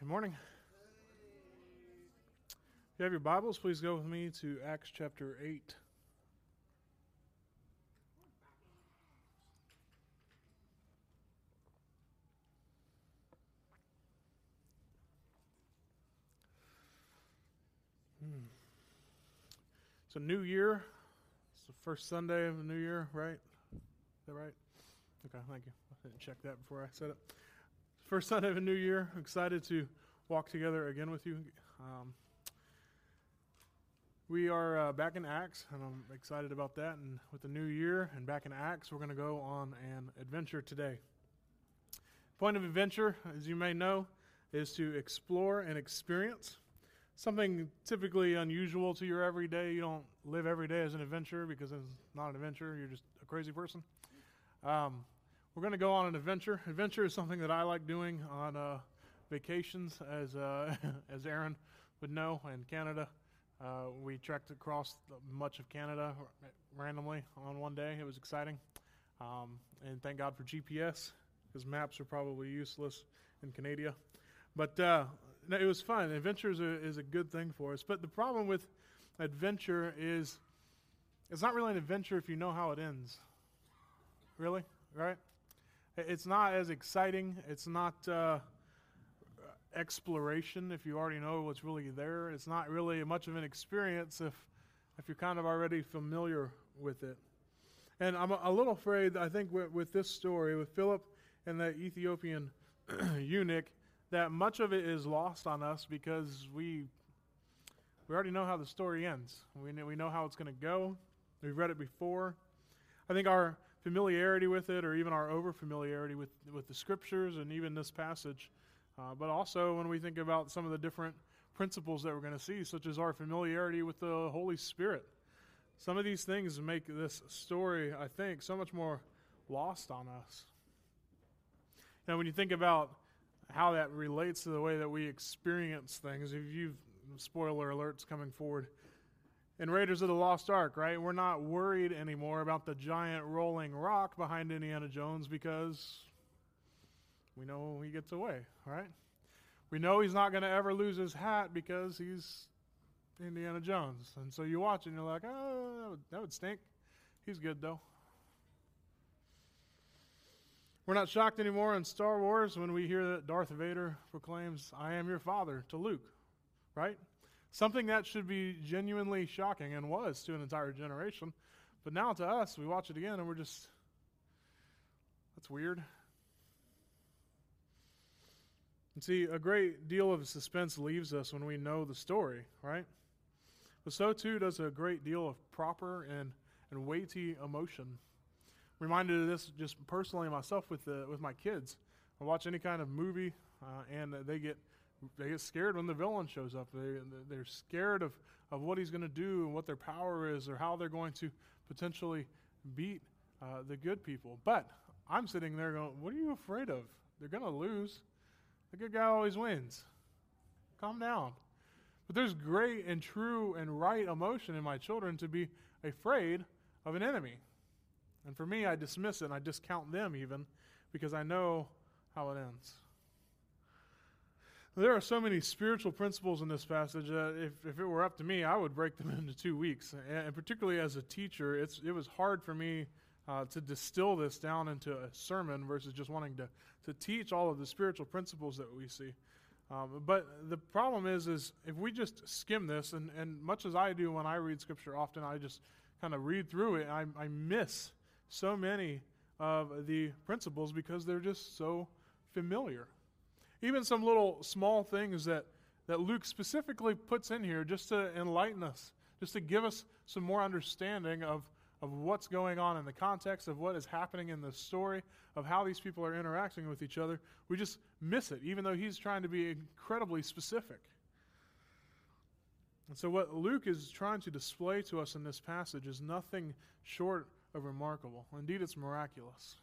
Good morning. If you have your Bibles, please go with me to Acts chapter 8. Hmm. It's a new year. It's the first Sunday of the new year, right? Is that right? Okay, thank you. I didn't check that before I said it. First Sunday of a new year. Excited to walk together again with you. Um, we are uh, back in Acts, and I'm excited about that. And with the new year and back in Acts, we're going to go on an adventure today. Point of adventure, as you may know, is to explore and experience something typically unusual to your everyday. You don't live every day as an adventure because it's not an adventure. You're just a crazy person. Um, we're going to go on an adventure. Adventure is something that I like doing on uh, vacations, as uh, as Aaron would know. In Canada, uh, we trekked across much of Canada randomly on one day. It was exciting, um, and thank God for GPS because maps are probably useless in Canada. But uh, it was fun. Adventure is a, is a good thing for us. But the problem with adventure is it's not really an adventure if you know how it ends. Really? Right? It's not as exciting. It's not uh, exploration if you already know what's really there. It's not really much of an experience if, if you're kind of already familiar with it. And I'm a, a little afraid, I think, with, with this story, with Philip and the Ethiopian eunuch, that much of it is lost on us because we we already know how the story ends. We know, we know how it's going to go. We've read it before. I think our familiarity with it, or even our over familiarity with with the scriptures and even this passage, uh, but also when we think about some of the different principles that we're going to see, such as our familiarity with the Holy Spirit. Some of these things make this story, I think, so much more lost on us. Now, when you think about how that relates to the way that we experience things. If you've spoiler alerts coming forward. In Raiders of the Lost Ark, right? We're not worried anymore about the giant rolling rock behind Indiana Jones because we know he gets away, right? We know he's not going to ever lose his hat because he's Indiana Jones. And so you watch and you're like, oh, that would, that would stink. He's good though. We're not shocked anymore in Star Wars when we hear that Darth Vader proclaims, I am your father to Luke, right? Something that should be genuinely shocking and was to an entire generation. But now to us, we watch it again and we're just, that's weird. And see, a great deal of suspense leaves us when we know the story, right? But so too does a great deal of proper and, and weighty emotion reminded of this just personally myself with the, with my kids. I watch any kind of movie, uh, and they get they get scared when the villain shows up. They they're scared of of what he's going to do and what their power is, or how they're going to potentially beat uh, the good people. But I'm sitting there going, "What are you afraid of? They're going to lose. The good guy always wins. Calm down." But there's great and true and right emotion in my children to be afraid of an enemy. And for me, I dismiss it and I discount them even because I know how it ends. There are so many spiritual principles in this passage that if, if it were up to me, I would break them into two weeks. And particularly as a teacher, it's, it was hard for me uh, to distill this down into a sermon versus just wanting to, to teach all of the spiritual principles that we see. Um, but the problem is, is if we just skim this, and, and much as I do when I read Scripture, often I just kind of read through it, I, I miss so many of the principles because they're just so familiar. Even some little small things that, that Luke specifically puts in here just to enlighten us, just to give us some more understanding of, of what's going on in the context of what is happening in the story, of how these people are interacting with each other. We just miss it, even though he's trying to be incredibly specific. And so, what Luke is trying to display to us in this passage is nothing short of remarkable. Indeed, it's miraculous.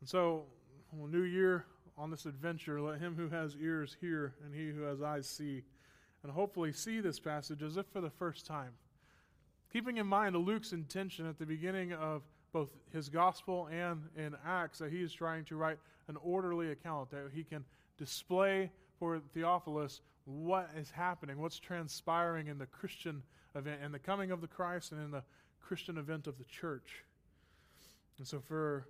And so, well, New Year on this adventure, let him who has ears hear and he who has eyes see, and hopefully see this passage as if for the first time. Keeping in mind Luke's intention at the beginning of both his gospel and in Acts that he is trying to write an orderly account, that he can display for Theophilus what is happening, what's transpiring in the Christian event, and the coming of the Christ, and in the Christian event of the church. And so, for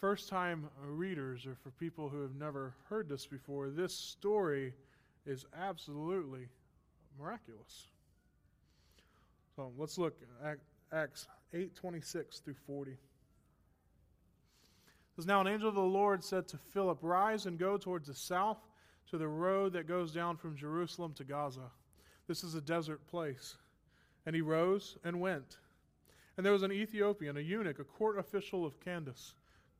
first time readers or for people who have never heard this before, this story is absolutely miraculous. So let's look at Acts 8 26 through 40. It says, Now an angel of the Lord said to Philip, Rise and go towards the south to the road that goes down from Jerusalem to Gaza. This is a desert place. And he rose and went. And there was an Ethiopian, a eunuch, a court official of Candace,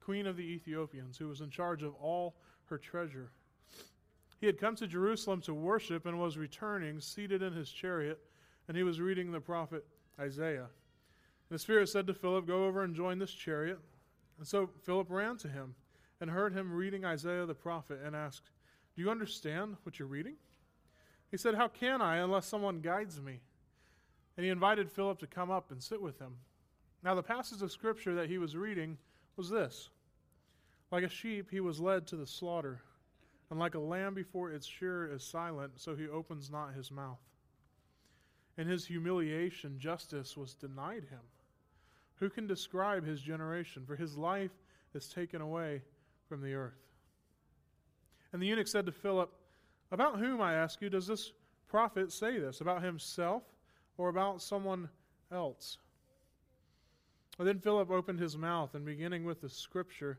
queen of the Ethiopians, who was in charge of all her treasure. He had come to Jerusalem to worship and was returning, seated in his chariot and he was reading the prophet Isaiah. The Spirit said to Philip, Go over and join this chariot. And so Philip ran to him and heard him reading Isaiah the prophet and asked, Do you understand what you're reading? He said, How can I unless someone guides me? And he invited Philip to come up and sit with him. Now, the passage of scripture that he was reading was this Like a sheep, he was led to the slaughter, and like a lamb before its shearer is silent, so he opens not his mouth. In his humiliation, justice was denied him. Who can describe his generation? For his life is taken away from the earth. And the eunuch said to Philip, About whom, I ask you, does this prophet say this? About himself or about someone else? Well, then Philip opened his mouth, and beginning with the scripture,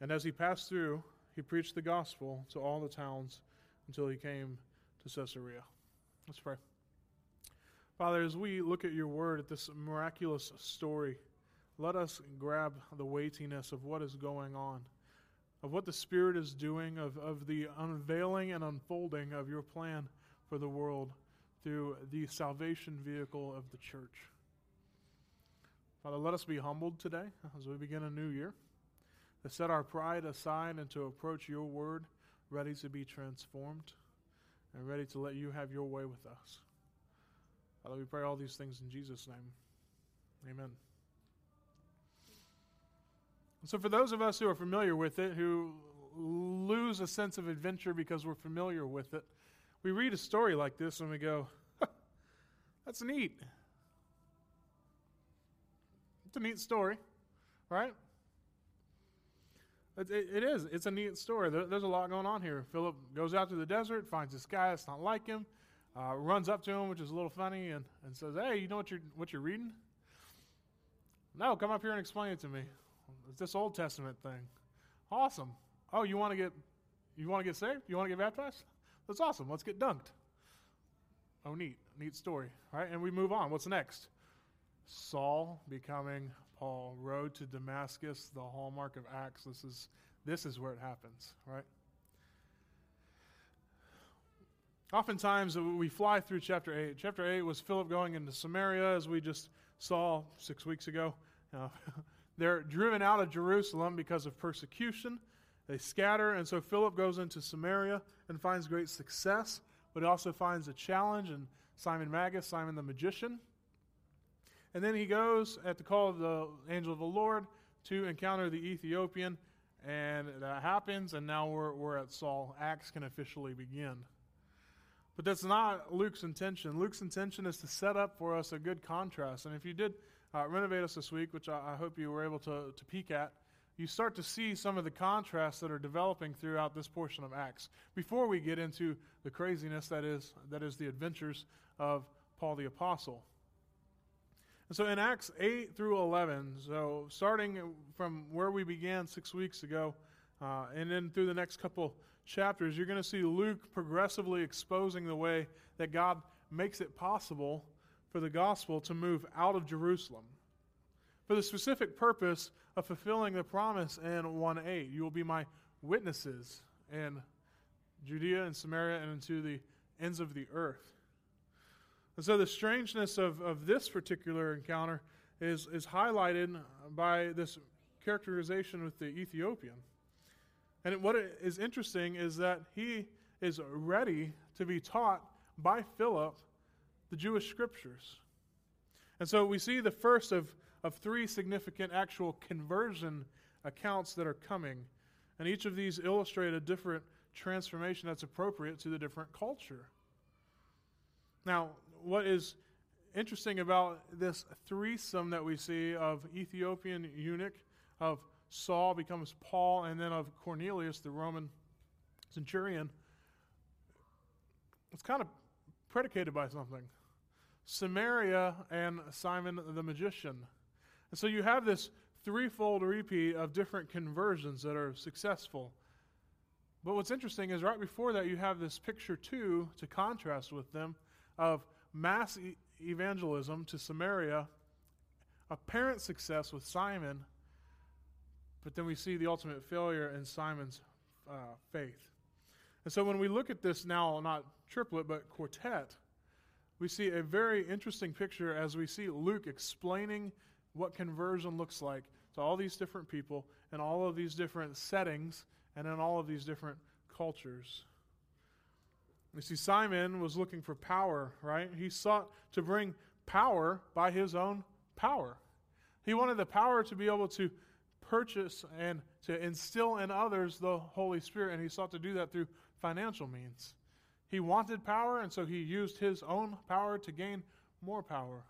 And as he passed through, he preached the gospel to all the towns until he came to Caesarea. Let's pray. Father, as we look at your word, at this miraculous story, let us grab the weightiness of what is going on, of what the Spirit is doing, of, of the unveiling and unfolding of your plan for the world through the salvation vehicle of the church. Father, let us be humbled today as we begin a new year, to set our pride aside and to approach your word ready to be transformed, and ready to let you have your way with us. Father, we pray all these things in Jesus' name. Amen. So, for those of us who are familiar with it, who lose a sense of adventure because we're familiar with it, we read a story like this and we go, that's neat. It's a neat story, right? It, it, is. It's a neat story. There, there's a lot going on here. Philip goes out to the desert, finds this guy that's not like him, uh, runs up to him, which is a little funny, and, and says, "Hey, you know what you're what you're reading? No, come up here and explain it to me. It's this Old Testament thing. Awesome. Oh, you want to get you want to get saved? You want to get baptized? That's awesome. Let's get dunked. Oh, neat, neat story. All right, and we move on. What's next? Saul becoming Paul, road to Damascus, the hallmark of Acts. This is, this is where it happens, right? Oftentimes we fly through chapter 8. Chapter 8 was Philip going into Samaria, as we just saw six weeks ago. Uh, they're driven out of Jerusalem because of persecution. They scatter, and so Philip goes into Samaria and finds great success, but he also finds a challenge in Simon Magus, Simon the magician. And then he goes at the call of the angel of the Lord to encounter the Ethiopian, and that happens, and now we're, we're at Saul. Acts can officially begin. But that's not Luke's intention. Luke's intention is to set up for us a good contrast. And if you did uh, renovate us this week, which I, I, hope you were able to, to peek at, you start to see some of the contrasts that are developing throughout this portion of Acts before we get into the craziness that is, that is the adventures of Paul the Apostle. And so in Acts 8 through 11, so starting from where we began six weeks ago, uh, and then through the next couple chapters, you're going to see Luke progressively exposing the way that God makes it possible for the gospel to move out of Jerusalem for the specific purpose of fulfilling the promise in 1 8. You will be my witnesses in Judea and Samaria and into the ends of the earth. And so the strangeness of, of this particular encounter is, is highlighted by this characterization with the Ethiopian. And what is interesting is that he is ready to be taught by Philip the Jewish scriptures. And so we see the first of, of three significant actual conversion accounts that are coming. And each of these illustrate a different transformation that's appropriate to the different culture. Now, what is interesting about this threesome that we see of Ethiopian eunuch, of Saul becomes Paul, and then of Cornelius, the Roman centurion, it's kind of predicated by something Samaria and Simon the magician. And so you have this threefold repeat of different conversions that are successful. But what's interesting is right before that, you have this picture, too, to contrast with them, of mass e- evangelism to Samaria, apparent success with Simon, but then we see the ultimate failure in Simon's uh, faith. And so when we look at this now, not triplet, but quartet, we see a very interesting picture as we see Luke explaining what conversion looks like to all these different people and all of these different settings and in all of these different cultures. You see, Simon was looking for power, right? He sought to bring power by his own power. He wanted the power to be able to purchase and to instill in others the Holy Spirit, and he sought to do that through financial means. He wanted power, and so he used his own power to gain more power.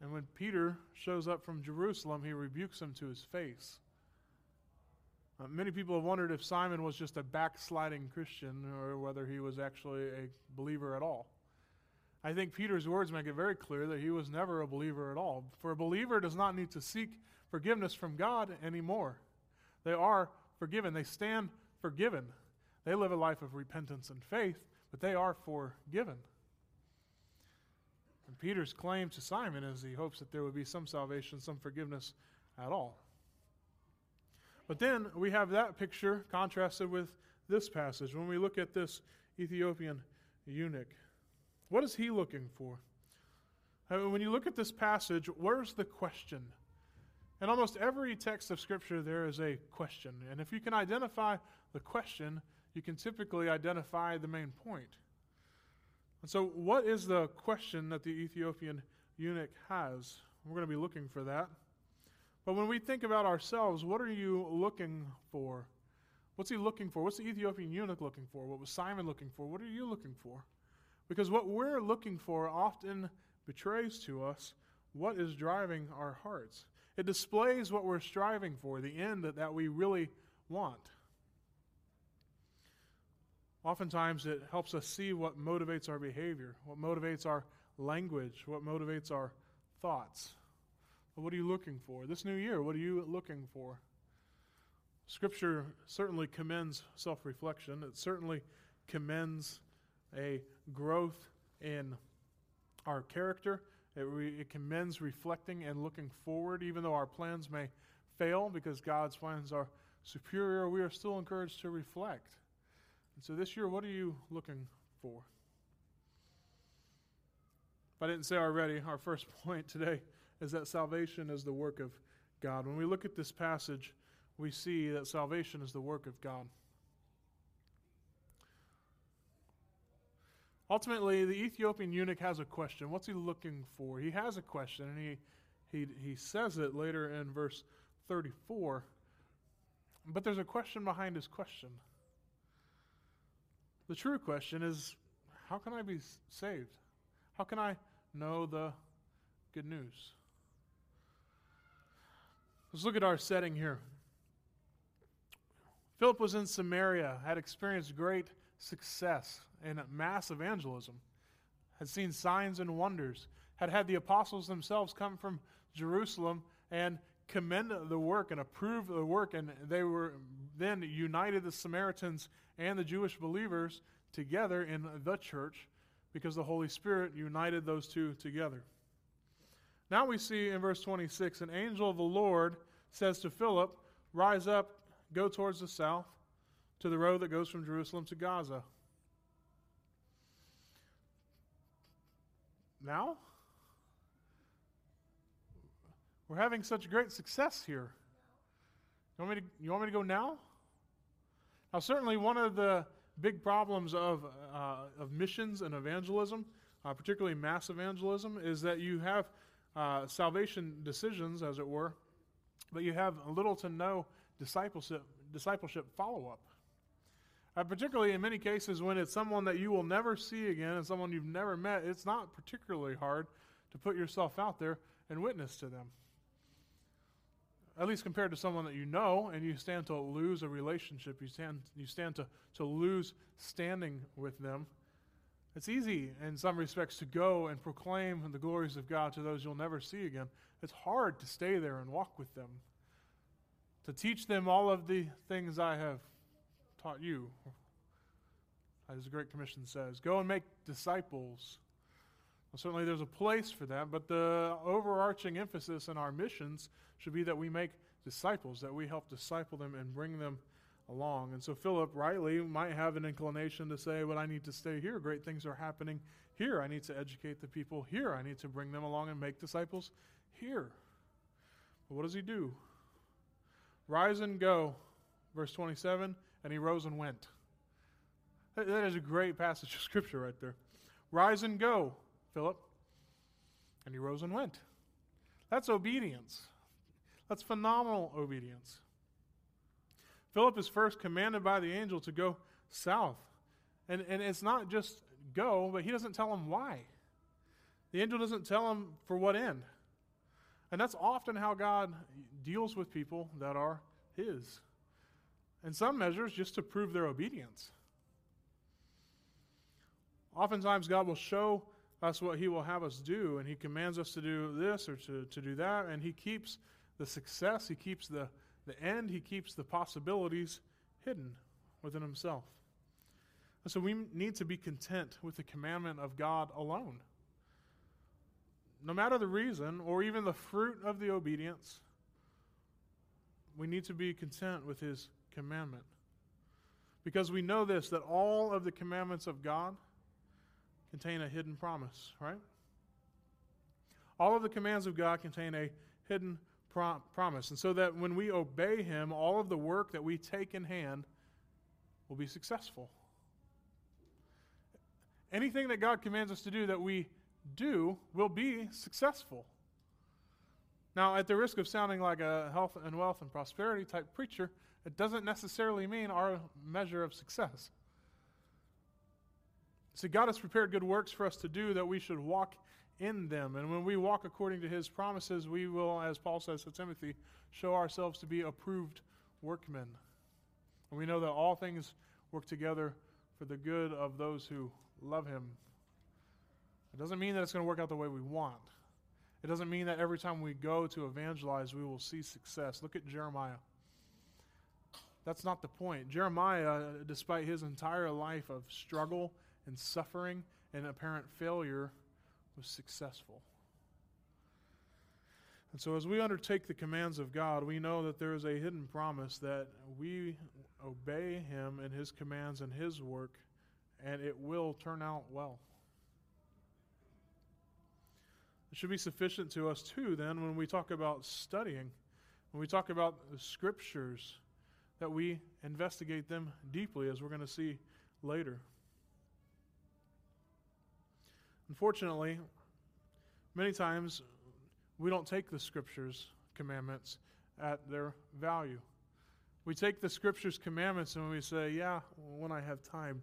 And when Peter shows up from Jerusalem, he rebukes him to his face. Uh, many people have wondered if Simon was just a backsliding Christian or whether he was actually a believer at all. I think Peter's words make it very clear that he was never a believer at all. For a believer does not need to seek forgiveness from God anymore. They are forgiven, they stand forgiven. They live a life of repentance and faith, but they are forgiven. And Peter's claim to Simon is he hopes that there would be some salvation, some forgiveness at all. But then we have that picture contrasted with this passage. When we look at this Ethiopian eunuch, what is he looking for? Uh, when you look at this passage, where's the question? In almost every text of Scripture, there is a question. And if you can identify the question, you can typically identify the main point. And so, what is the question that the Ethiopian eunuch has? We're going to be looking for that. But when we think about ourselves, what are you looking for? What's he looking for? What's the Ethiopian eunuch looking for? What was Simon looking for? What are you looking for? Because what we're looking for often betrays to us what is driving our hearts. It displays what we're striving for, the end that, we really want. Oftentimes, it helps us see what motivates our behavior, what motivates our language, what motivates our thoughts. What are you looking for? This new year, what are you looking for? Scripture certainly commends self reflection. It certainly commends a growth in our character. It, re- it, commends reflecting and looking forward, even though our plans may fail because God's plans are superior. We are still encouraged to reflect. And so this year, what are you looking for? If I didn't say already, our first point today is that salvation is the work of God. When we look at this passage, we see that salvation is the work of God. Ultimately, the Ethiopian eunuch has a question. What's he looking for? He has a question, and he, he, he says it later in verse 34. But there's a question behind his question. The true question is how can I be saved? How can I know the good news? Let's look at our setting here. Philip was in Samaria, had experienced great success in mass evangelism, had seen signs and wonders, had had the apostles themselves come from Jerusalem and commend the work and approve the work, and they were then united the Samaritans and the Jewish believers together in the church because the Holy Spirit united those two together. Now we see in verse 26 an angel of the Lord says to Philip, Rise up, go towards the south, to the road that goes from Jerusalem to Gaza. Now? We're having such great success here. You want me to, you want me to go now? Now, certainly, one of the big problems of, uh, of missions and evangelism, uh, particularly mass evangelism, is that you have uh, salvation decisions, as it were, but you have little to no discipleship, discipleship follow up. Uh, particularly in many cases when it's someone that you will never see again and someone you've never met, it's not particularly hard to put yourself out there and witness to them. At least compared to someone that you know, and you stand to lose a relationship, you stand, you stand to, to lose standing with them. It's easy in some respects to go and proclaim the glories of God to those you'll never see again. It's hard to stay there and walk with them, to teach them all of the things I have taught you. As the Great Commission says, go and make disciples. Well, certainly there's a place for that, but the overarching emphasis in our missions should be that we make disciples, that we help disciple them and bring them along. And so Philip rightly might have an inclination to say, But I need to stay here. Great things are happening here. I need to educate the people here. I need to bring them along and make disciples here. But what does he do? Rise and go. Verse 27 and he rose and went. That is a great passage of scripture right there. Rise and go, Philip. And he rose and went. That's obedience. That's phenomenal obedience. Philip is first commanded by the angel to go south. And, and it's not just go, but he doesn't tell him why. The angel doesn't tell him for what end. And that's often how God deals with people that are his in some measures, just to prove their obedience. Oftentimes, God will show us what He will have us do, and He commands us to do this or to, to do that, and He keeps the success, He keeps the, the end, He keeps the possibilities hidden within Himself. And so we need to be content with the commandment of God alone. No matter the reason or even the fruit of the obedience, we need to be content with His commandment. Because we know this that all of the commandments of God contain a hidden promise, right? All of the commands of God contain a hidden pro- promise. And so that when we obey Him, all of the work that we take in hand will be successful. Anything that God commands us to do that we do will be successful. Now, at the risk of sounding like a health and wealth and prosperity type preacher, it doesn't necessarily mean our measure of success. See, God has prepared good works for us to do that we should walk in them. And when we walk according to his promises, we will, as Paul says to Timothy, show ourselves to be approved workmen. And we know that all things work together for the good of those who love him. It doesn't mean that it's going to work out the way we want. It doesn't mean that every time we go to evangelize, we will see success. Look at Jeremiah. That's not the point. Jeremiah, despite his entire life of struggle and suffering and apparent failure, was successful. And so, as we undertake the commands of God, we know that there is a hidden promise that we obey Him and His commands and His work, and it will turn out well. It should be sufficient to us, too, then, when we talk about studying, when we talk about the Scriptures that we investigate them deeply, as we're going to see later. Unfortunately, many times we don't take the Scriptures' commandments at their value. We take the Scriptures' commandments and we say, yeah, when I have time.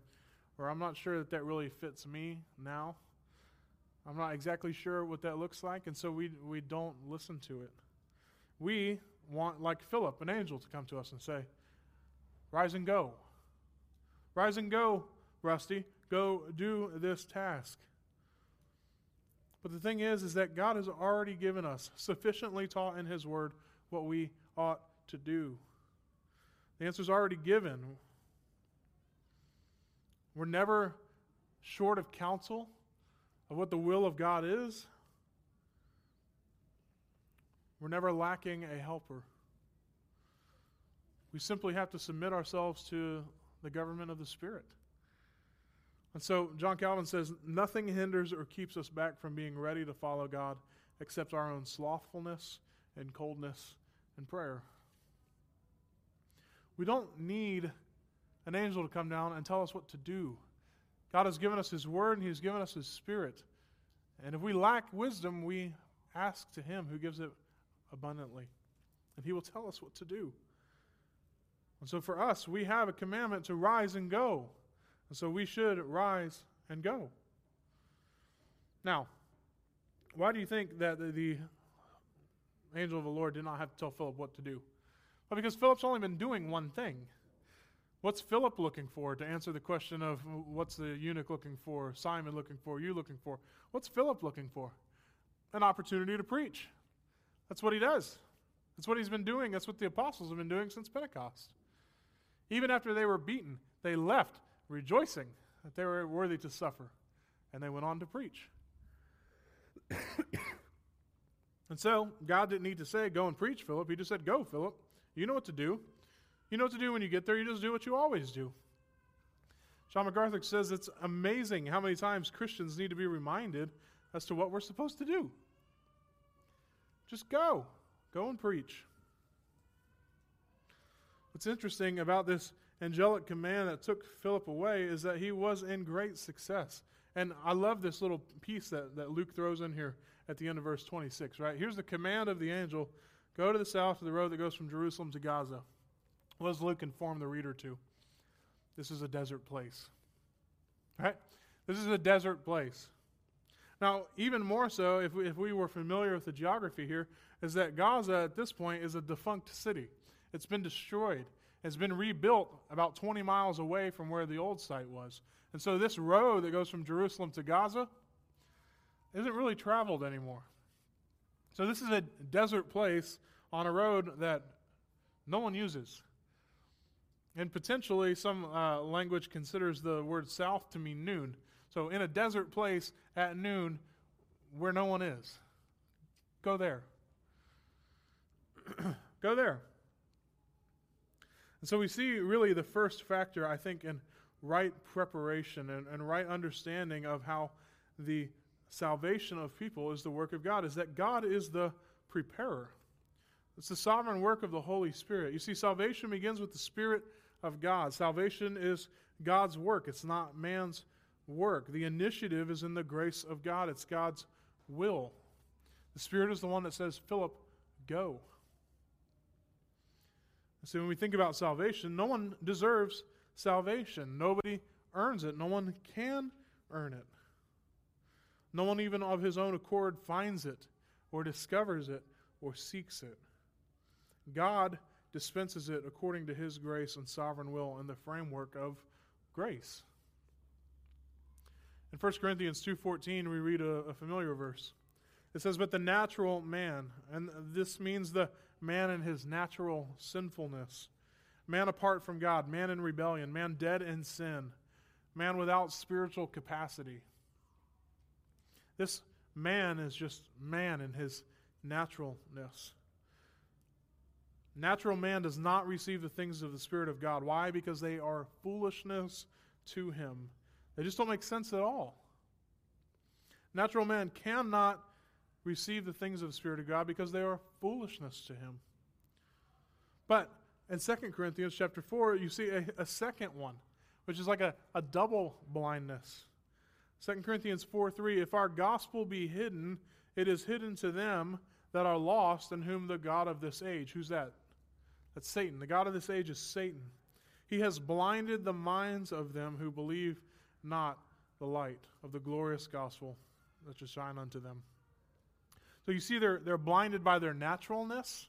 Or I'm not sure that that really fits me now. I'm not exactly sure what that looks like, and so we, we don't listen to it. We want, like Philip, an angel to come to us and say, Rise and go. Rise and go, Rusty. Go do this task. But the thing is, is that God has already given us, sufficiently taught in His Word, what we ought to do. The answer is already given. We're never short of counsel of what the will of God is. We're never lacking a helper. We simply have to submit ourselves to the government of the Spirit. And so John Calvin says nothing hinders or keeps us back from being ready to follow God except our own slothfulness and coldness in prayer. We don't need an angel to come down and tell us what to do. God has given us His Word and He's given us His Spirit. And if we lack wisdom, we ask to Him who gives it abundantly. And He will tell us what to do. And so for us, we have a commandment to rise and go. And so we should rise and go. Now, why do you think that the, the angel of the Lord did not have to tell Philip what to do? Well, because Philip's only been doing one thing. What's Philip looking for to answer the question of what's the eunuch looking for, Simon looking for, you looking for? What's Philip looking for? An opportunity to preach. That's what he does. That's what he's been doing. That's what the apostles have been doing since Pentecost. Even after they were beaten, they left rejoicing that they were worthy to suffer, and they went on to preach. and so, God didn't need to say, Go and preach, Philip. He just said, Go, Philip. You know what to do. You know what to do when you get there. You just do what you always do. John MacArthur says it's amazing how many times Christians need to be reminded as to what we're supposed to do. Just go. Go and preach. What's interesting about this angelic command that took Philip away is that he was in great success. And I love this little piece that, that Luke throws in here at the end of verse 26, right? Here's the command of the angel go to the south of the road that goes from Jerusalem to Gaza. What does Luke inform the reader to? This is a desert place. Right? This is a desert place. Now, even more so, if we, if we were familiar with the geography here, is that Gaza at this point is a defunct city. It's been destroyed. It's been rebuilt about 20 miles away from where the old site was. And so this road that goes from Jerusalem to Gaza isn't really traveled anymore. So this is a desert place on a road that no one uses. And potentially, some uh, language considers the word south to mean noon. So, in a desert place at noon where no one is, go there. go there. And so we see really the first factor, I think, in right preparation and, and right understanding of how the salvation of people is the work of God, is that God is the preparer. It's the sovereign work of the Holy Spirit. You see, salvation begins with the Spirit of God. Salvation is God's work, it's not man's work. The initiative is in the grace of God, it's God's will. The Spirit is the one that says, Philip, go. So when we think about salvation, no one deserves salvation. Nobody earns it. No one can earn it. No one, even of his own accord, finds it or discovers it or seeks it. God dispenses it according to his grace and sovereign will in the framework of grace. In 1 Corinthians 2:14 we read a, a familiar verse. It says, But the natural man, and this means the man in his natural sinfulness, man apart from God, man in rebellion, man dead in sin, man without spiritual capacity. This man is just man in his naturalness. Natural man does not receive the things of the Spirit of God. Why? Because they are foolishness to him. They just don't make sense at all. Natural man cannot receive the things of the Spirit of God because they are foolishness to him. But in 2 Corinthians chapter 4, you see a, a second one, which is like a, a double blindness. 2 Corinthians 4 3 If our gospel be hidden, it is hidden to them that are lost, and whom the God of this age, who's that? That's Satan. The God of this age is Satan. He has blinded the minds of them who believe not the light of the glorious gospel that shall shine unto them. So you see, they're, they're blinded by their naturalness,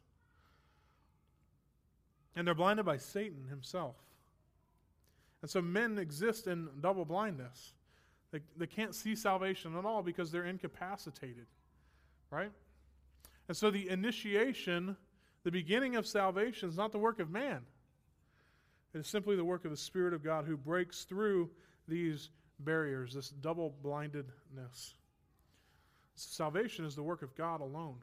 and they're blinded by Satan himself. And so men exist in double blindness. They, they can't see salvation at all because they're incapacitated, right? And so the initiation, the beginning of salvation, is not the work of man. It is simply the work of the Spirit of God who breaks through these barriers, this double blindedness. Salvation is the work of God alone.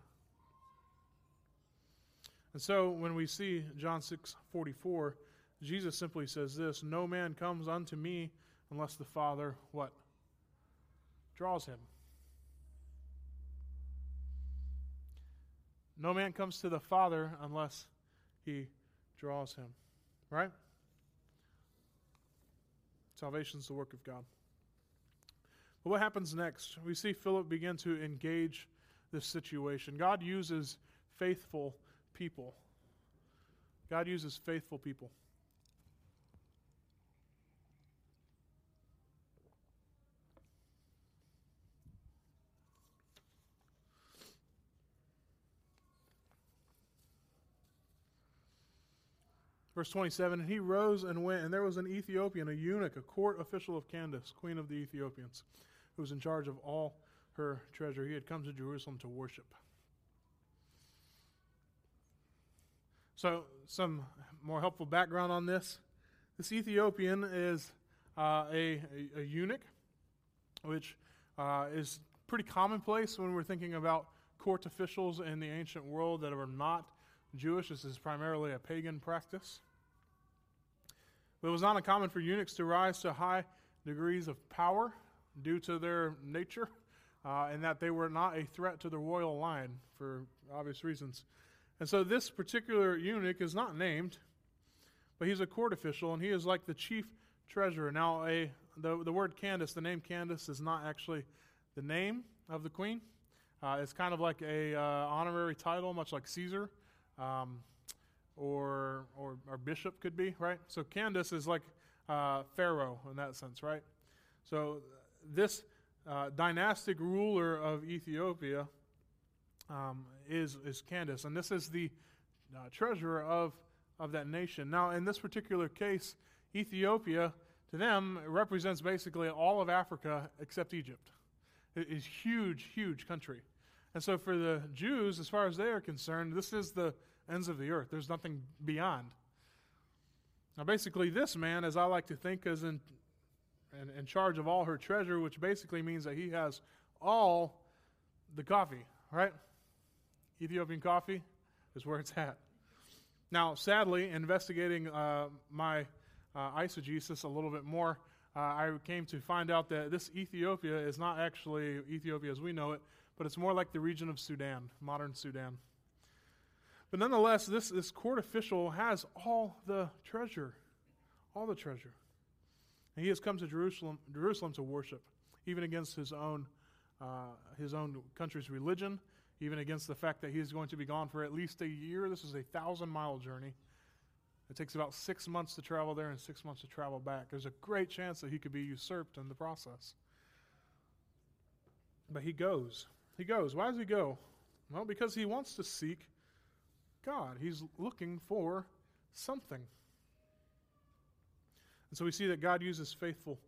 And so when we see John 6 44, Jesus simply says this No man comes unto me unless the Father, what? Draws him. No man comes to the Father unless he draws him. Right? Salvation is the work of God. What happens next? We see Philip begin to engage this situation. God uses faithful people. God uses faithful people. Verse 27 And he rose and went, and there was an Ethiopian, a eunuch, a court official of Candace, queen of the Ethiopians, who was in charge of all her treasure. He had come to Jerusalem to worship. So, some more helpful background on this. This Ethiopian is uh, a, a, a, eunuch, which uh, is pretty commonplace when we're thinking about court officials in the ancient world that are not Jewish. This is primarily a pagan practice. But it was not uncommon for eunuchs to rise to high degrees of power due to their nature, uh, and that they were not a threat to the royal line for obvious reasons. And so this particular eunuch is not named, but he's a court official, and he is like the chief treasurer. Now, a the, the word Candace, the name Candace, is not actually the name of the queen. Uh, it's kind of like a uh, honorary title, much like Caesar. Um, or, or, or bishop could be, right? So Candace is like uh, Pharaoh in that sense, right? So this uh, dynastic ruler of Ethiopia um, is, is Candace, and this is the uh, treasurer of, of that nation. Now, in this particular case, Ethiopia, to them, represents basically all of Africa except Egypt. It is huge, huge country. And so for the Jews, as far as they are concerned, this is the ends of the earth. There's nothing beyond. Now, basically, this man, as I like to think, is in, in, in charge of all her treasure, which basically means that he has all the coffee, right? Ethiopian coffee is where it's at. Now, sadly, investigating uh, my uh, eisegesis a little bit more, uh, I came to find out that this Ethiopia is not actually Ethiopia as we know it, but it's more like the region of Sudan, modern Sudan. But nonetheless, this, this court official has all the treasure. All the treasure. And he has come to Jerusalem, Jerusalem to worship, even against his own, uh, his own country's religion, even against the fact that he is going to be gone for at least a year. This is a thousand mile journey. It takes about six months to travel there and six months to travel back. There's a great chance that he could be usurped in the process. But he goes. He goes. Why does he go? Well, because he wants to seek God. He's looking for something. And so we see that God uses faithful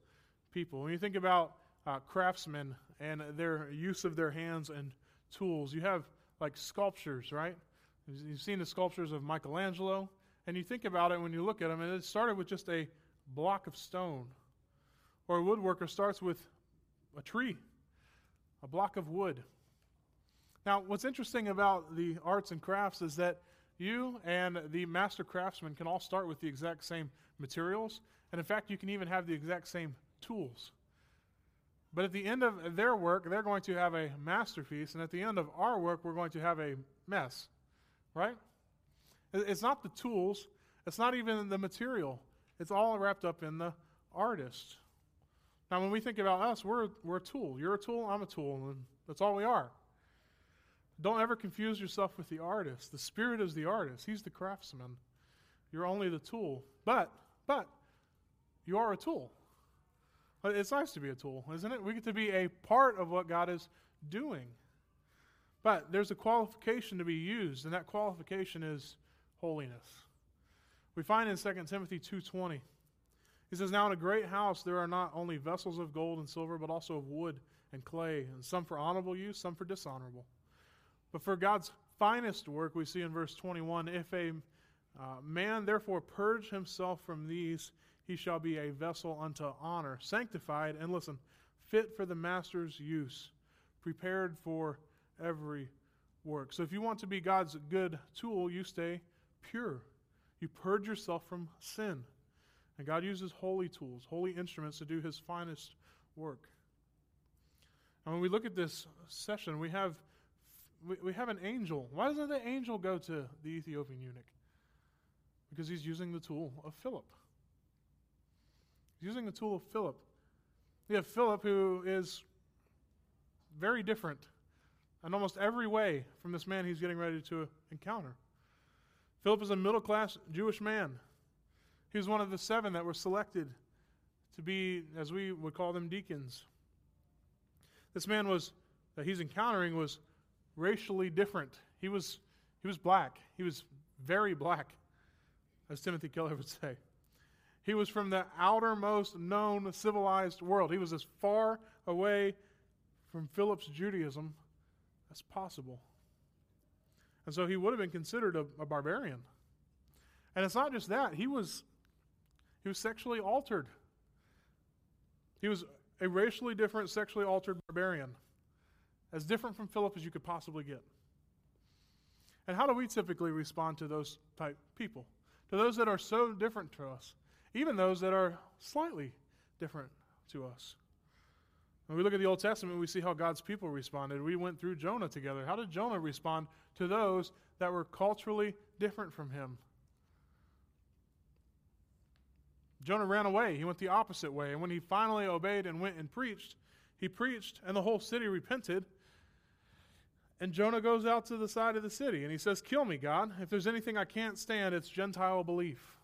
people. When you think about uh, craftsmen and their use of their hands and tools, you have like sculptures, right? You've seen the sculptures of Michelangelo, and you think about it when you look at them, and it started with just a block of stone. Or a woodworker starts with a tree, a block of wood. Now, what's interesting about the arts and crafts is that you and the master craftsman can all start with the exact same materials, and in fact, you can even have the exact same tools. But at the end of their work, they're going to have a masterpiece, and at the end of our work, we're going to have a mess, right? It's not the tools, it's not even the material, it's all wrapped up in the artist. Now, when we think about us, we're, we're a tool. You're a tool, I'm a tool, and that's all we are. Don't ever confuse yourself with the artist. The Spirit is the artist, He's the craftsman. You're only the tool. But, but, you are a tool. It's nice to be a tool, isn't it? We get to be a part of what God is doing. But there's a qualification to be used, and that qualification is holiness. We find in 2 Timothy 2:20. He says, "Now in a great house there are not only vessels of gold and silver, but also of wood and clay, and some for honorable use, some for dishonorable. But for God's finest work, we see in verse 21 if a uh, man therefore purge himself from these, he shall be a vessel unto honor, sanctified, and listen, fit for the master's use, prepared for every work. So if you want to be God's good tool, you stay pure. You purge yourself from sin. And God uses holy tools, holy instruments to do his finest work. And when we look at this session, we have we, we have an angel. Why doesn't the angel go to the Ethiopian eunuch? Because he's using the tool of Philip. He's using the tool of Philip. We have Philip, who is very different in almost every way from this man he's getting ready to encounter. Philip is a middle class Jewish man. He was one of the seven that were selected to be, as we would call them, deacons. This man was that he's encountering was racially different. He was he was black. He was very black, as Timothy Keller would say. He was from the outermost known civilized world. He was as far away from Philip's Judaism as possible. And so he would have been considered a, a barbarian. And it's not just that, he was he was sexually altered. He was a racially different, sexually altered barbarian, as different from Philip as you could possibly get. And how do we typically respond to those type people? To those that are so different to us? Even those that are slightly different to us. When we look at the Old Testament, we see how God's people responded. We went through Jonah together. How did Jonah respond to those that were culturally different from him? Jonah ran away. He went the opposite way. And when he finally obeyed and went and preached, he preached, and the whole city repented. And Jonah goes out to the side of the city and he says, Kill me, God. If there's anything I can't stand, it's Gentile belief.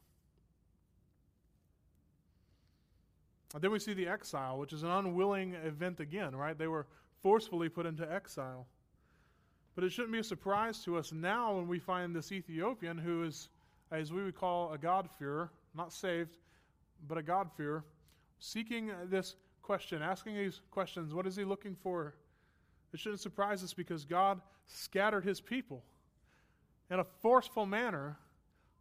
Then we see the exile, which is an unwilling event again, right? They were forcefully put into exile. But it shouldn't be a surprise to us now when we find this Ethiopian who is, as we would call a God-fearer, not saved, but a God-fearer, seeking this question, asking these questions. What is he looking for? It shouldn't surprise us because God scattered his people in a forceful manner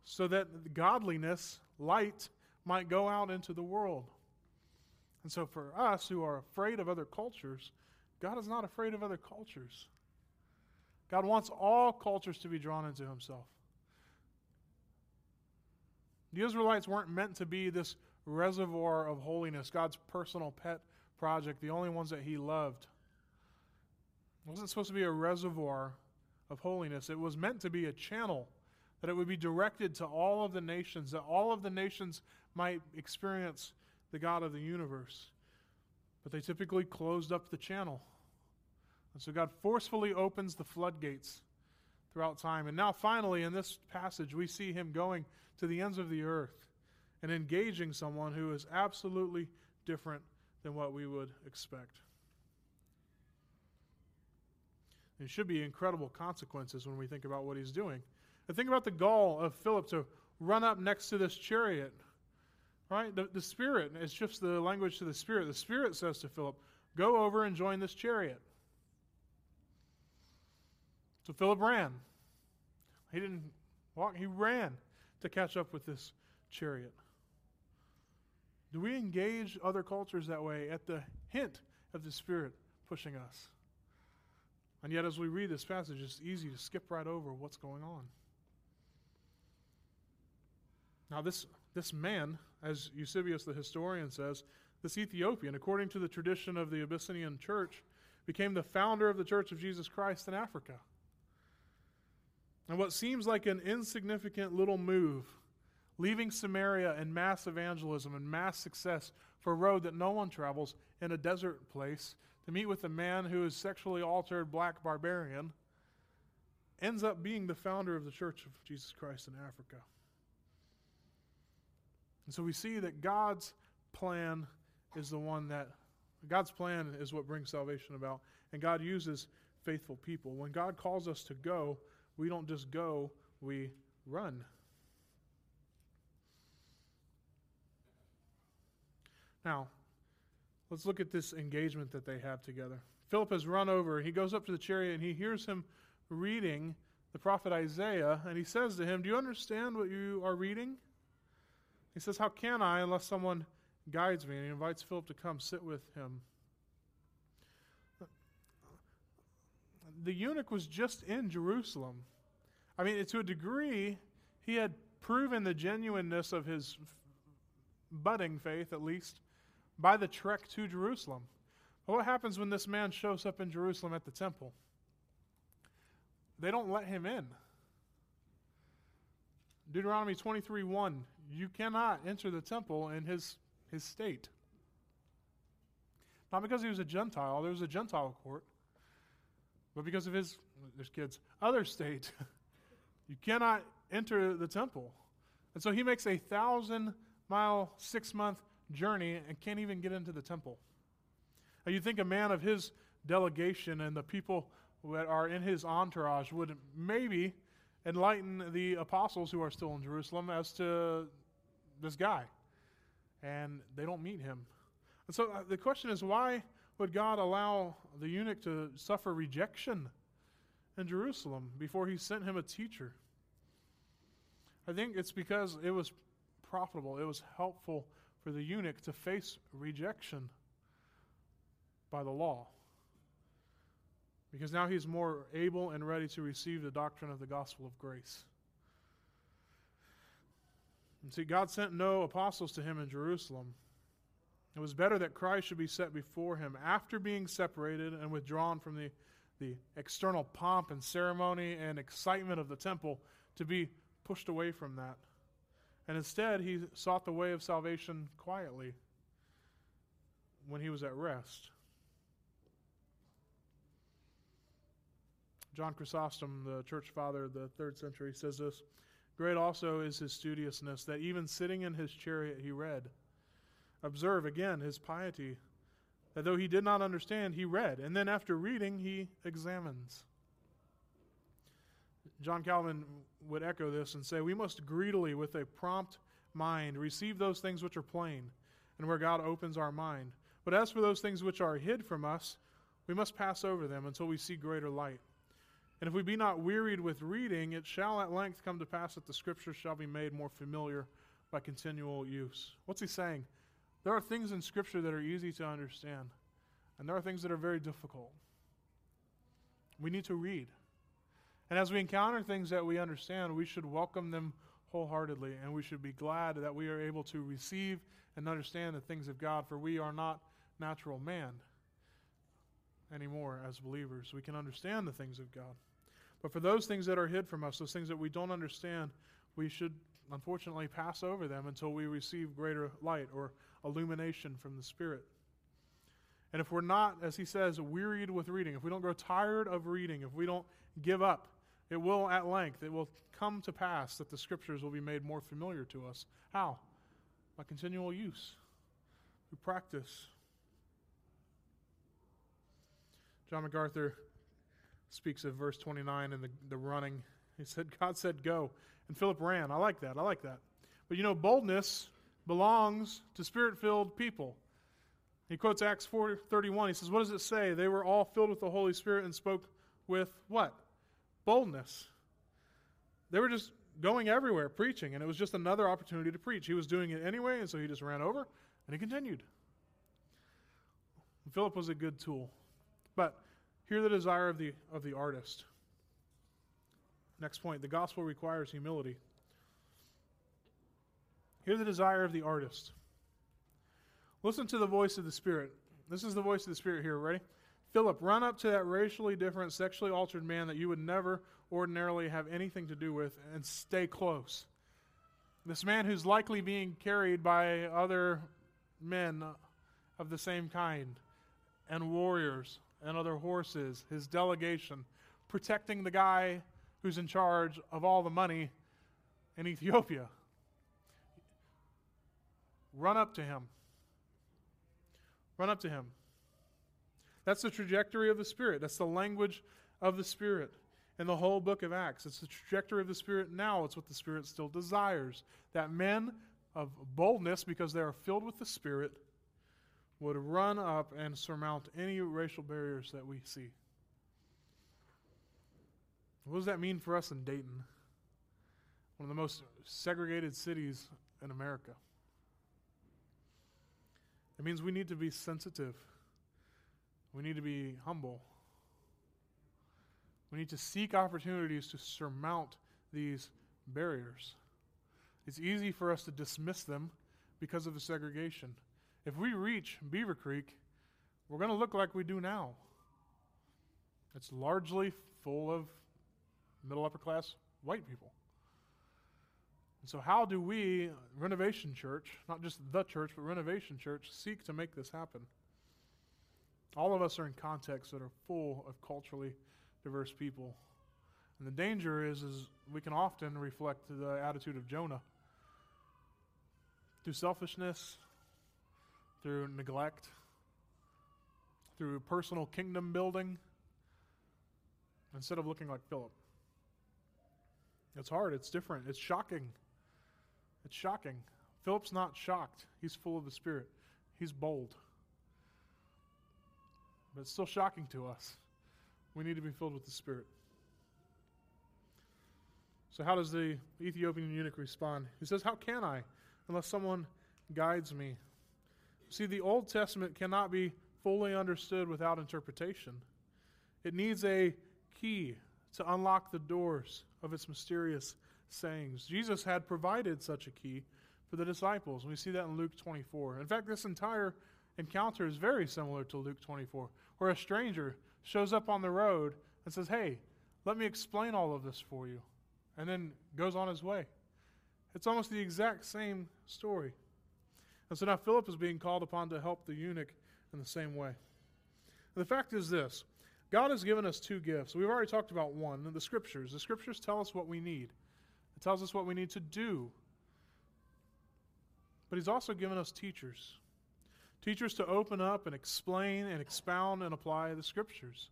so that godliness, light, might go out into the world. And so, for us who are afraid of other cultures, God is not afraid of other cultures. God wants all cultures to be drawn into Himself. The Israelites weren't meant to be this reservoir of holiness, God's personal pet project, the only ones that He loved. It wasn't supposed to be a reservoir of holiness, it was meant to be a channel that it would be directed to all of the nations, that all of the nations might experience the God of the universe. But they typically closed up the channel. And so God forcefully opens the floodgates throughout time. And now, finally, in this passage, we see him going to the ends of the earth and engaging someone who is absolutely different than what we would expect. There should be incredible consequences when we think about what he's doing. And think about the gall of Philip to run up next to this chariot Right? The, the Spirit, it's just the language to the Spirit. The Spirit says to Philip, Go over and join this chariot. So Philip ran. He didn't walk, he ran to catch up with this chariot. Do we engage other cultures that way at the hint of the Spirit pushing us? And yet, as we read this passage, it's easy to skip right over what's going on. Now, this, this man as Eusebius the historian says, this Ethiopian, according to the tradition of the Abyssinian church, became the founder of the Church of Jesus Christ in Africa. And what seems like an insignificant little move, leaving Samaria and mass evangelism and mass success for a road that no one travels in a desert place to meet with a man who is sexually altered black barbarian, ends up being the founder of the Church of Jesus Christ in Africa. And so we see that God's plan is the one that, God's plan is what brings salvation about. And God uses faithful people. When God calls us to go, we don't just go, we run. Now, let's look at this engagement that they have together. Philip has run over. He goes up to the chariot and he hears him reading the prophet Isaiah, and he says to him, Do you understand what you are reading? He says, How can I unless someone guides me? And he invites Philip to come sit with him. The eunuch was just in Jerusalem. I mean, to a degree, he had proven the genuineness of his budding faith, at least, by the trek to Jerusalem. But what happens when this man shows up in Jerusalem at the temple? They don't let him in. Deuteronomy 23 1, you cannot enter the temple in his, his state. Not because he was a Gentile, there was a Gentile court, but because of his, there's kids, other state. you cannot enter the temple. And so he makes a thousand mile, six month journey and can't even get into the temple. Now, you think a man of his delegation and the people that are in his entourage would maybe enlighten the apostles who are still in Jerusalem as to this guy. And they don't meet him. And so uh, the question is why would God allow the eunuch to suffer rejection in Jerusalem before he sent him a teacher? I think it's because it was profitable, it was helpful for the eunuch to face rejection by the law. Because now he's more able and ready to receive the doctrine of the gospel of grace. And see, God sent no apostles to him in Jerusalem. It was better that Christ should be set before him after being separated and withdrawn from the, the external pomp and ceremony and excitement of the temple to be pushed away from that. And instead, he sought the way of salvation quietly when he was at rest. John Chrysostom, the church father of the third century, says this Great also is his studiousness, that even sitting in his chariot he read. Observe again his piety, that though he did not understand, he read, and then after reading, he examines. John Calvin would echo this and say, We must greedily, with a prompt mind, receive those things which are plain, and where God opens our mind. But as for those things which are hid from us, we must pass over them until we see greater light. And if we be not wearied with reading, it shall at length come to pass that the Scriptures shall be made more familiar by continual use. What's he saying? There are things in Scripture that are easy to understand, and there are things that are very difficult. We need to read. And as we encounter things that we understand, we should welcome them wholeheartedly, and we should be glad that we are able to receive and understand the things of God, for we are not natural man anymore as believers. We can understand the things of God. But for those things that are hid from us, those things that we don't understand, we should unfortunately pass over them until we receive greater light or illumination from the Spirit. And if we're not, as he says, wearied with reading, if we don't grow tired of reading, if we don't give up, it will at length, it will come to pass that the scriptures will be made more familiar to us. How? By continual use, through practice. John MacArthur speaks of verse 29 and the, the running. He said, God said, go. And Philip ran. I like that. I like that. But you know, boldness belongs to spirit filled people. He quotes Acts 4:31. He says, "What does it say? They were all filled with the Holy Spirit and spoke with what? Boldness. They were just going everywhere preaching, and it was just another opportunity to preach. He was doing it anyway, and so he just ran over and he continued. Philip was a good tool. But Hear the desire of the, of the artist. Next point the gospel requires humility. Hear the desire of the artist. Listen to the voice of the Spirit. This is the voice of the Spirit here. Ready? Philip, run up to that racially different, sexually altered man that you would never ordinarily have anything to do with and stay close. This man who's likely being carried by other men of the same kind and warriors and other horses, his delegation, protecting the guy who's in charge of all the money in Ethiopia. Run up to him. Run up to him. That's the trajectory of the Spirit. That's the language of the Spirit in the whole book of Acts. It's the trajectory of the Spirit now. It's what the Spirit still desires. That men of boldness, because they are filled with the Spirit, would run up and surmount any racial barriers that we see. What does that mean for us in Dayton? One of the most segregated cities in America. It means we need to be sensitive. We need to be humble. We need to seek opportunities to surmount these barriers. It's easy for us to dismiss them because of the segregation. If we reach Beavercreek, we're going to look like we do now. It's largely full of middle upper class white people. And so, how do we, Renovation Church, not just the church, but Renovation Church, seek to make this happen? All of us are in contexts that are full of culturally diverse people. And the danger is, is we can often reflect the attitude of Jonah through selfishness, through neglect, through personal kingdom building, instead of looking like Philip. It's hard, it's different, it's shocking. It's shocking. Philip's not shocked. He's full of the Spirit. He's bold. But it's still shocking to us. We need to be filled with the Spirit. So, how does the Ethiopian eunuch respond? He says, How can I, unless someone guides me? See, the Old Testament cannot be fully understood without interpretation. It needs a key to unlock the doors of its mysterious sayings. Jesus had provided such a key for the disciples. We see that in Luke 24. In fact, this entire encounter is very similar to Luke 24, where a stranger shows up on the road and says, Hey, let me explain all of this for you, and then goes on his way. It's almost the exact same story. And so now Philip is being called upon to help the eunuch in the same way. And the fact is this God has given us two gifts. We've already talked about one, the scriptures. The scriptures tell us what we need it tells us what we need to do. But He's also given us teachers teachers to open up and explain and expound and apply the Scriptures.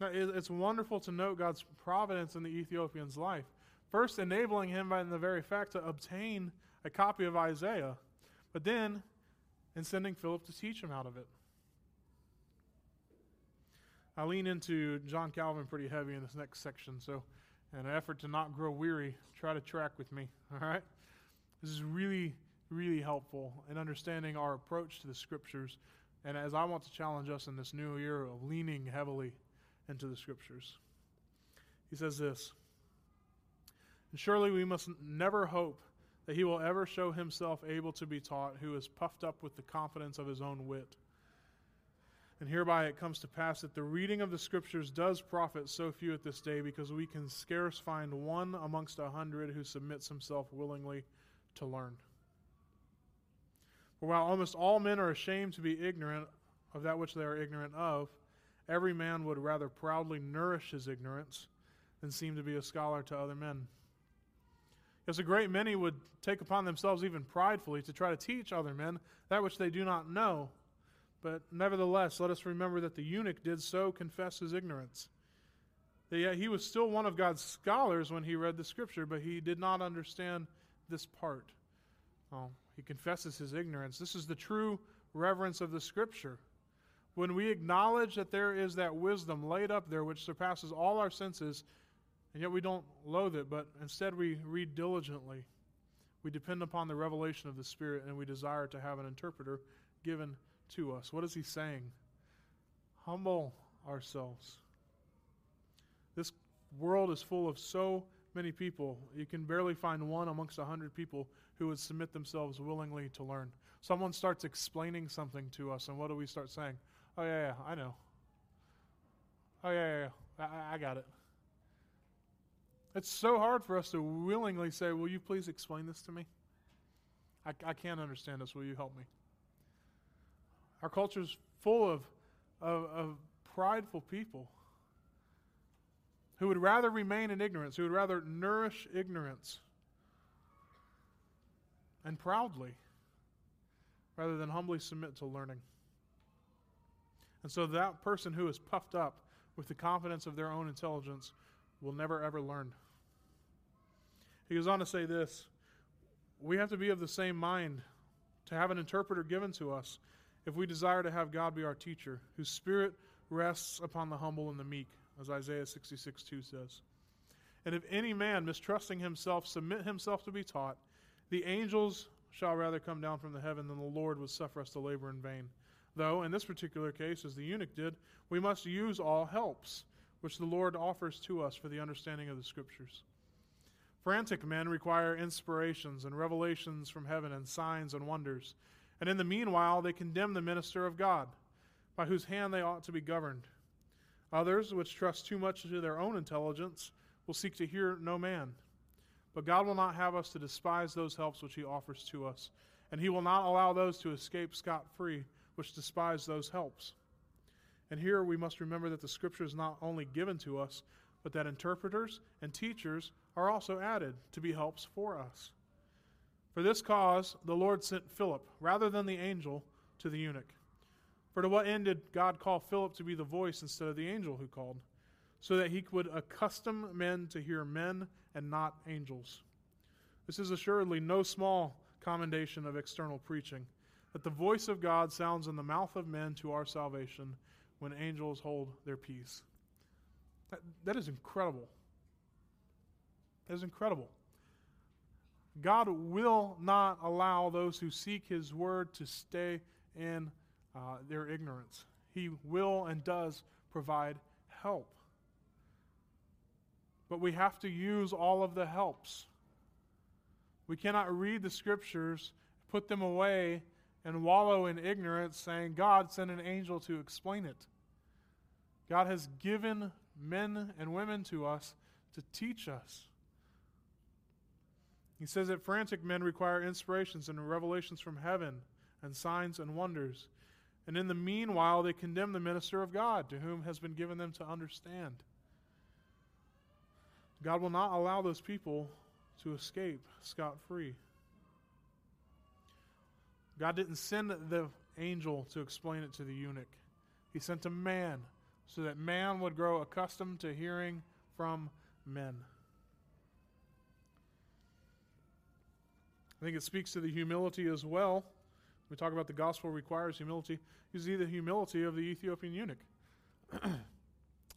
Now, it's wonderful to note God's providence in the Ethiopian's life. First, enabling him by the very fact to obtain a copy of Isaiah, but then in sending Philip to teach him out of it. I lean into John Calvin pretty heavy in this next section, so in an effort to not grow weary, try to track with me, all right? This is really, really helpful in understanding our approach to the scriptures. And as I want to challenge us in this new year of leaning heavily into the scriptures, he says this And surely we must never hope that he will ever show himself able to be taught, who is puffed up with the confidence of his own wit and hereby it comes to pass that the reading of the Scriptures does profit so few at this day, because we can scarce find one amongst a hundred who submits himself willingly to learn. For while almost all men are ashamed to be ignorant of that which they are ignorant of, every man would rather proudly nourish his ignorance than seem to be a scholar to other men. Yes, a great many would take upon themselves even pridefully to try to teach other men that which they do not know. But nevertheless, let us remember that the eunuch did so confess his ignorance. That yet he was still one of God's scholars when he read the scripture, but he did not understand this part. Oh, he confesses his ignorance. This is the true reverence of the scripture. When we acknowledge that there is that wisdom laid up there which surpasses all our senses, and yet we don't loathe it, but instead we read diligently. We depend upon the revelation of the Spirit, and we desire to have an interpreter given to us. What is he saying? Humble ourselves. This world is full of so many people. You can barely find one amongst a hundred people who would submit themselves willingly to learn. Someone starts explaining something to us, and what do we start saying? Oh, yeah, yeah, I know. Oh, yeah, yeah, yeah. I, I got it. It's so hard for us to willingly say, Will you please explain this to me? I, I can't understand this. Will you help me? Our culture is full of, of, of prideful people who would rather remain in ignorance, who would rather nourish ignorance and proudly rather than humbly submit to learning. And so that person who is puffed up with the confidence of their own intelligence will never ever learn. He goes on to say this We have to be of the same mind to have an interpreter given to us if we desire to have God be our teacher, whose spirit rests upon the humble and the meek, as Isaiah 66 2 says. And if any man, mistrusting himself, submit himself to be taught, the angels shall rather come down from the heaven than the Lord would suffer us to labor in vain. Though, in this particular case, as the eunuch did, we must use all helps which the Lord offers to us for the understanding of the Scriptures. Frantic men require inspirations and revelations from heaven and signs and wonders. And in the meanwhile, they condemn the minister of God, by whose hand they ought to be governed. Others, which trust too much to their own intelligence, will seek to hear no man. But God will not have us to despise those helps which He offers to us, and He will not allow those to escape scot free which despise those helps. And here we must remember that the Scripture is not only given to us, but that interpreters and teachers are also added to be helps for us. For this cause, the Lord sent Philip, rather than the angel, to the eunuch. For to what end did God call Philip to be the voice instead of the angel who called? So that he would accustom men to hear men and not angels. This is assuredly no small commendation of external preaching, that the voice of God sounds in the mouth of men to our salvation when angels hold their peace. that, that is incredible. Is incredible. God will not allow those who seek His word to stay in uh, their ignorance. He will and does provide help. But we have to use all of the helps. We cannot read the scriptures, put them away, and wallow in ignorance, saying, God sent an angel to explain it. God has given men and women to us to teach us. He says that frantic men require inspirations and revelations from heaven and signs and wonders. And in the meanwhile, they condemn the minister of God, to whom has been given them to understand. God will not allow those people to escape scot free. God didn't send the angel to explain it to the eunuch, He sent a man so that man would grow accustomed to hearing from men. I think it speaks to the humility as well. We talk about the gospel requires humility. You see the humility of the Ethiopian eunuch.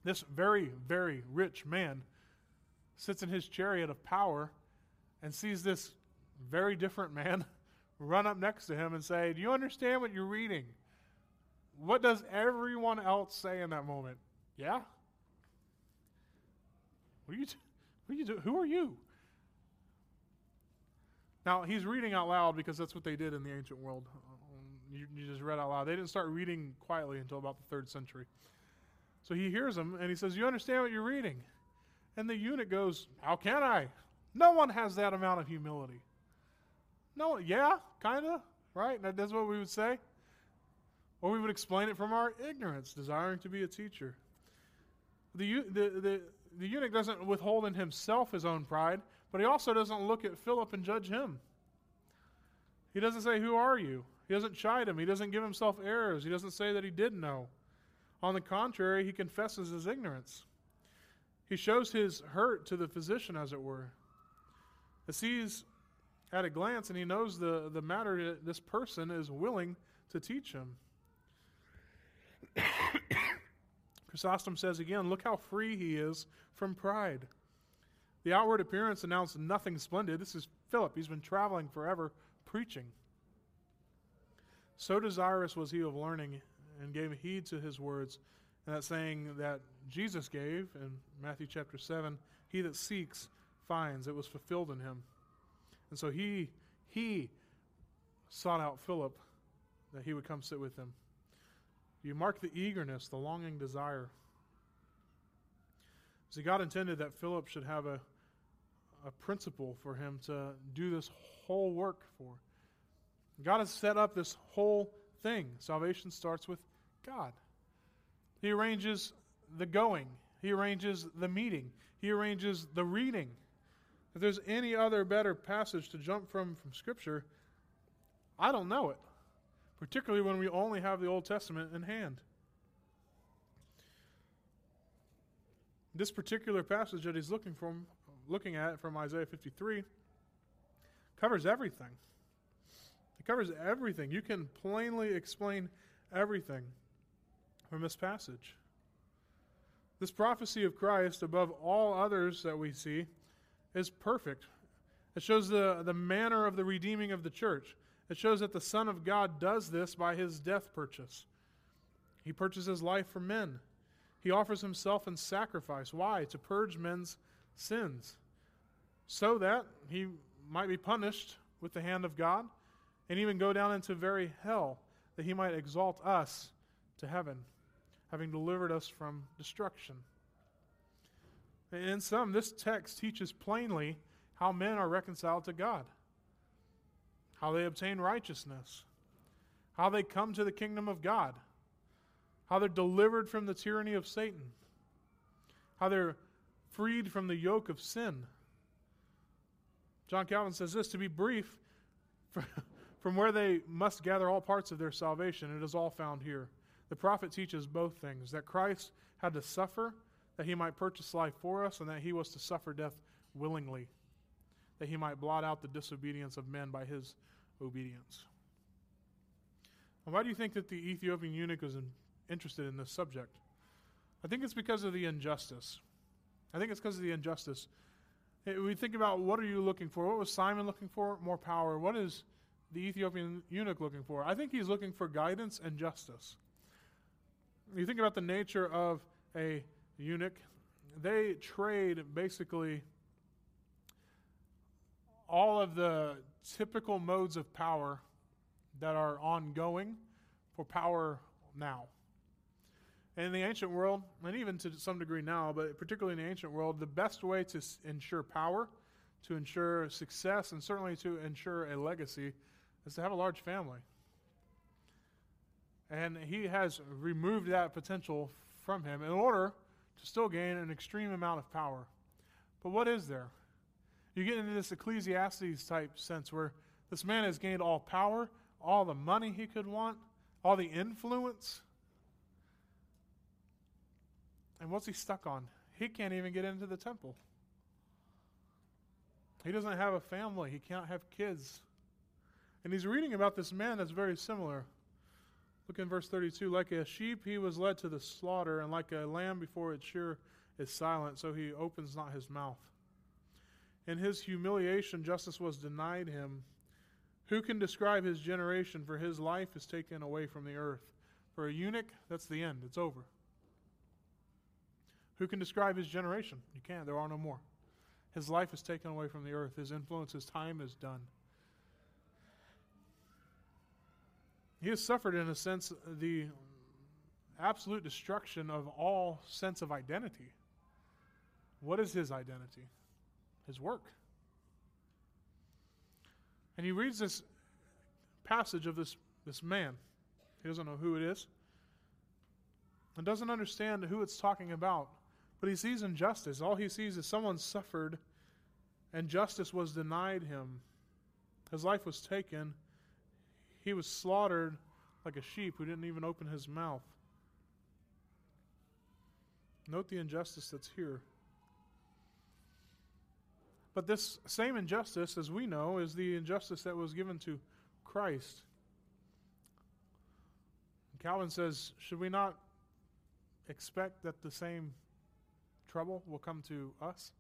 this very, very rich man sits in his chariot of power and sees this very different man run up next to him and say, Do you understand what you're reading? What does everyone else say in that moment? Yeah? What are you, t- what are you do- Who are you? Now, he's reading out loud because that's what they did in the ancient world. You, you just read out loud. They didn't start reading quietly until about the third century. So he hears him and he says, You understand what you're reading? And the eunuch goes, How can I? No one has that amount of humility. No, yeah, kind of, right? That's what we would say. Or we would explain it from our ignorance, desiring to be a teacher. The, the, the, the eunuch doesn't withhold in himself his own pride, but he also doesn't look at Philip and judge him. He doesn't say, Who are you? He doesn't chide him. He doesn't give himself errors. He doesn't say that he didn't know. On the contrary, he confesses his ignorance. He shows his hurt to the physician, as it were. He sees at a glance and he knows the, the matter that this person is willing to teach him. Chrysostom says again, Look how free he is from pride. The outward appearance announced nothing splendid. This is Philip. He's been traveling forever preaching. So desirous was he of learning and gave heed to his words. And that saying that Jesus gave in Matthew chapter 7 He that seeks finds. It was fulfilled in him. And so he, he sought out Philip that he would come sit with him. You mark the eagerness, the longing desire. See, God intended that Philip should have a, a principle for him to do this whole work for. God has set up this whole thing. Salvation starts with God. He arranges the going, He arranges the meeting, He arranges the reading. If there's any other better passage to jump from from Scripture, I don't know it, particularly when we only have the Old Testament in hand. This particular passage that he's looking from, looking at it from Isaiah 53 covers everything. It covers everything. You can plainly explain everything from this passage. This prophecy of Christ, above all others that we see, is perfect. It shows the, the manner of the redeeming of the church. It shows that the Son of God does this by his death purchase. He purchases life for men. He offers himself in sacrifice. Why? To purge men's sins. so that he might be punished with the hand of God and even go down into very hell, that he might exalt us to heaven, having delivered us from destruction. In sum, this text teaches plainly how men are reconciled to God, how they obtain righteousness, how they come to the kingdom of God, how they're delivered from the tyranny of Satan, how they're freed from the yoke of sin. John Calvin says this to be brief, from where they must gather all parts of their salvation, it is all found here. The prophet teaches both things that Christ had to suffer that he might purchase life for us, and that he was to suffer death willingly, that he might blot out the disobedience of men by his obedience. And why do you think that the Ethiopian eunuch was interested in this subject? I think it's because of the injustice. I think it's because of the injustice. We think about what are you looking for? What was Simon looking for? More power. What is the Ethiopian eunuch looking for? I think he's looking for guidance and justice. You think about the nature of a eunuch, they trade basically all of the typical modes of power that are ongoing for power now. In the ancient world, and even to some degree now, but particularly in the ancient world, the best way to ensure power, to ensure success, and certainly to ensure a legacy is to have a large family. And he has removed that potential from him in order to still gain an extreme amount of power. But what is there? You get into this Ecclesiastes type sense where this man has gained all power, all the money he could want, all the influence. And what's he stuck on? He can't even get into the temple. He doesn't have a family, he can't have kids. And he's reading about this man that's very similar. Look in verse 32. Like a sheep, he was led to the slaughter, and like a lamb before its shear is silent, so he opens not his mouth. In his humiliation, justice was denied him. Who can describe his generation? For his life is taken away from the earth. For a eunuch, that's the end. It's over. Who can describe his generation? You can't. There are no more. His life is taken away from the earth. His influence, his time is done. He has suffered, in a sense, the absolute destruction of all sense of identity. What is his identity? His work. And he reads this passage of this, this man. He doesn't know who it is and doesn't understand who it's talking about. But he sees injustice. All he sees is someone suffered and justice was denied him. His life was taken he was slaughtered like a sheep who didn't even open his mouth. Note the injustice that's here. But this same injustice, as we know, is the injustice that was given to Christ. Calvin says, should we not expect that the same trouble will come to us?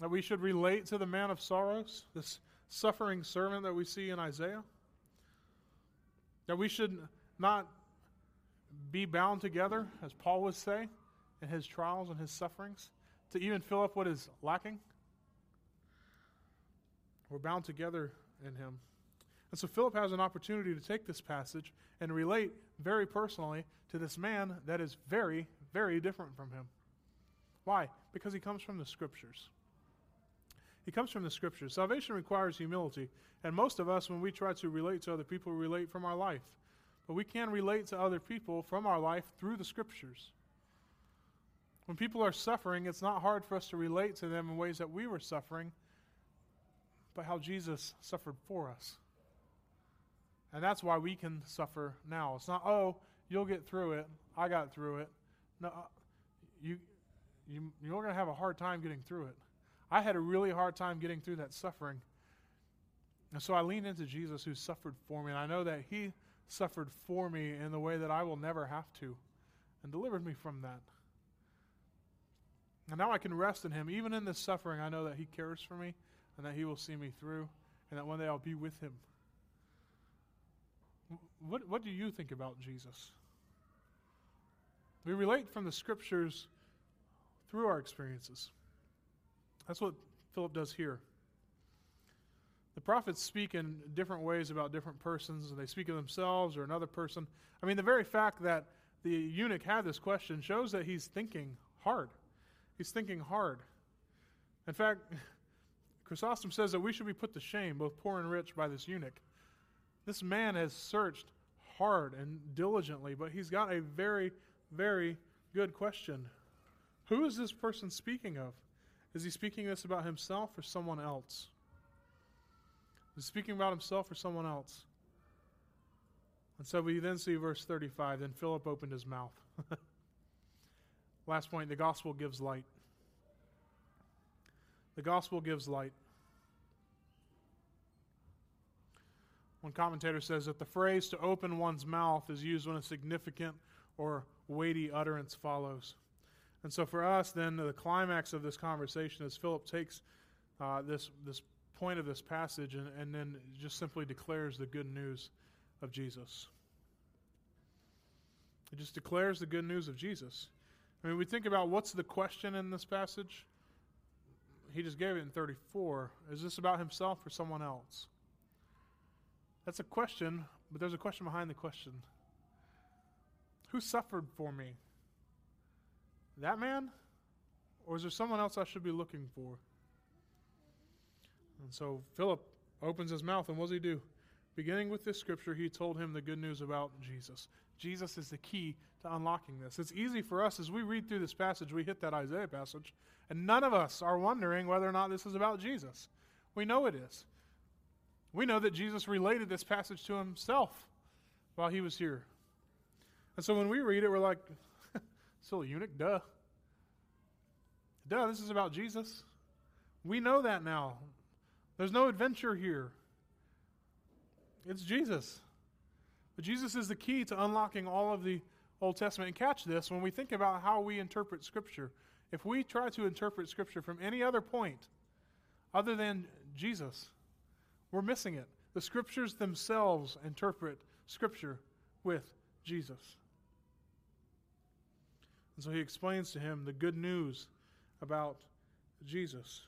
That we should relate to the man of sorrows, this suffering servant that we see in Isaiah? That we should not be bound together, as Paul would say, in his trials and his sufferings, to even fill up what is lacking? We're bound together in him. And so Philip has an opportunity to take this passage and relate very personally to this man that is very, very different from him. Why? Because he comes from the scriptures. He comes from the scriptures. Salvation requires humility. And most of us, when we try to relate to other people, we relate from our life. But we can relate to other people from our life through the scriptures. When people are suffering, it's not hard for us to relate to them in ways that we were suffering, but how Jesus suffered for us. And that's why we can suffer now. It's not, oh, you'll get through it. I got through it. No, uh, you, you, you're going to have a hard time getting through it. I had a really hard time getting through that suffering. And so I leaned into Jesus who suffered for me. And I know that he suffered for me in the way that I will never have to and delivered me from that. And now I can rest in him. Even in this suffering, I know that he cares for me and that he will see me through and that one day I'll be with him. What, what do you think about Jesus? We relate from the scriptures through our experiences. That's what Philip does here. The prophets speak in different ways about different persons, and they speak of themselves or another person. I mean, the very fact that the eunuch had this question shows that he's thinking hard. He's thinking hard. In fact, Chrysostom says that we should be put to shame, both poor and rich, by this eunuch. This man has searched hard and diligently, but he's got a very, very good question. Who is this person speaking of? Is he speaking this about himself or someone else? Is speaking about himself or someone else? And so we then see verse 35 then Philip opened his mouth. Last point the gospel gives light. The gospel gives light. One commentator says that the phrase to open one's mouth is used when a significant or weighty utterance follows. And so for us, then, the climax of this conversation is Philip takes uh, this, this point of this passage and, and then just simply declares the good news of Jesus. It just declares the good news of Jesus. I mean, we think about what's the question in this passage? He just gave it in 34. Is this about himself or someone else? That's a question, but there's a question behind the question. Who suffered for me? That man? Or is there someone else I should be looking for? And so Philip opens his mouth, and what does he do? Beginning with this scripture, he told him the good news about Jesus. Jesus is the key to unlocking this. It's easy for us as we read through this passage, we hit that Isaiah passage, and none of us are wondering whether or not this is about Jesus. We know it is. We know that Jesus related this passage to himself while he was here. And so when we read it, we're like, still a eunuch, duh. Duh, this is about Jesus. We know that now. There's no adventure here. It's Jesus. But Jesus is the key to unlocking all of the Old Testament. And catch this when we think about how we interpret Scripture. If we try to interpret Scripture from any other point other than Jesus, we're missing it. The Scriptures themselves interpret Scripture with Jesus. And so he explains to him the good news about Jesus.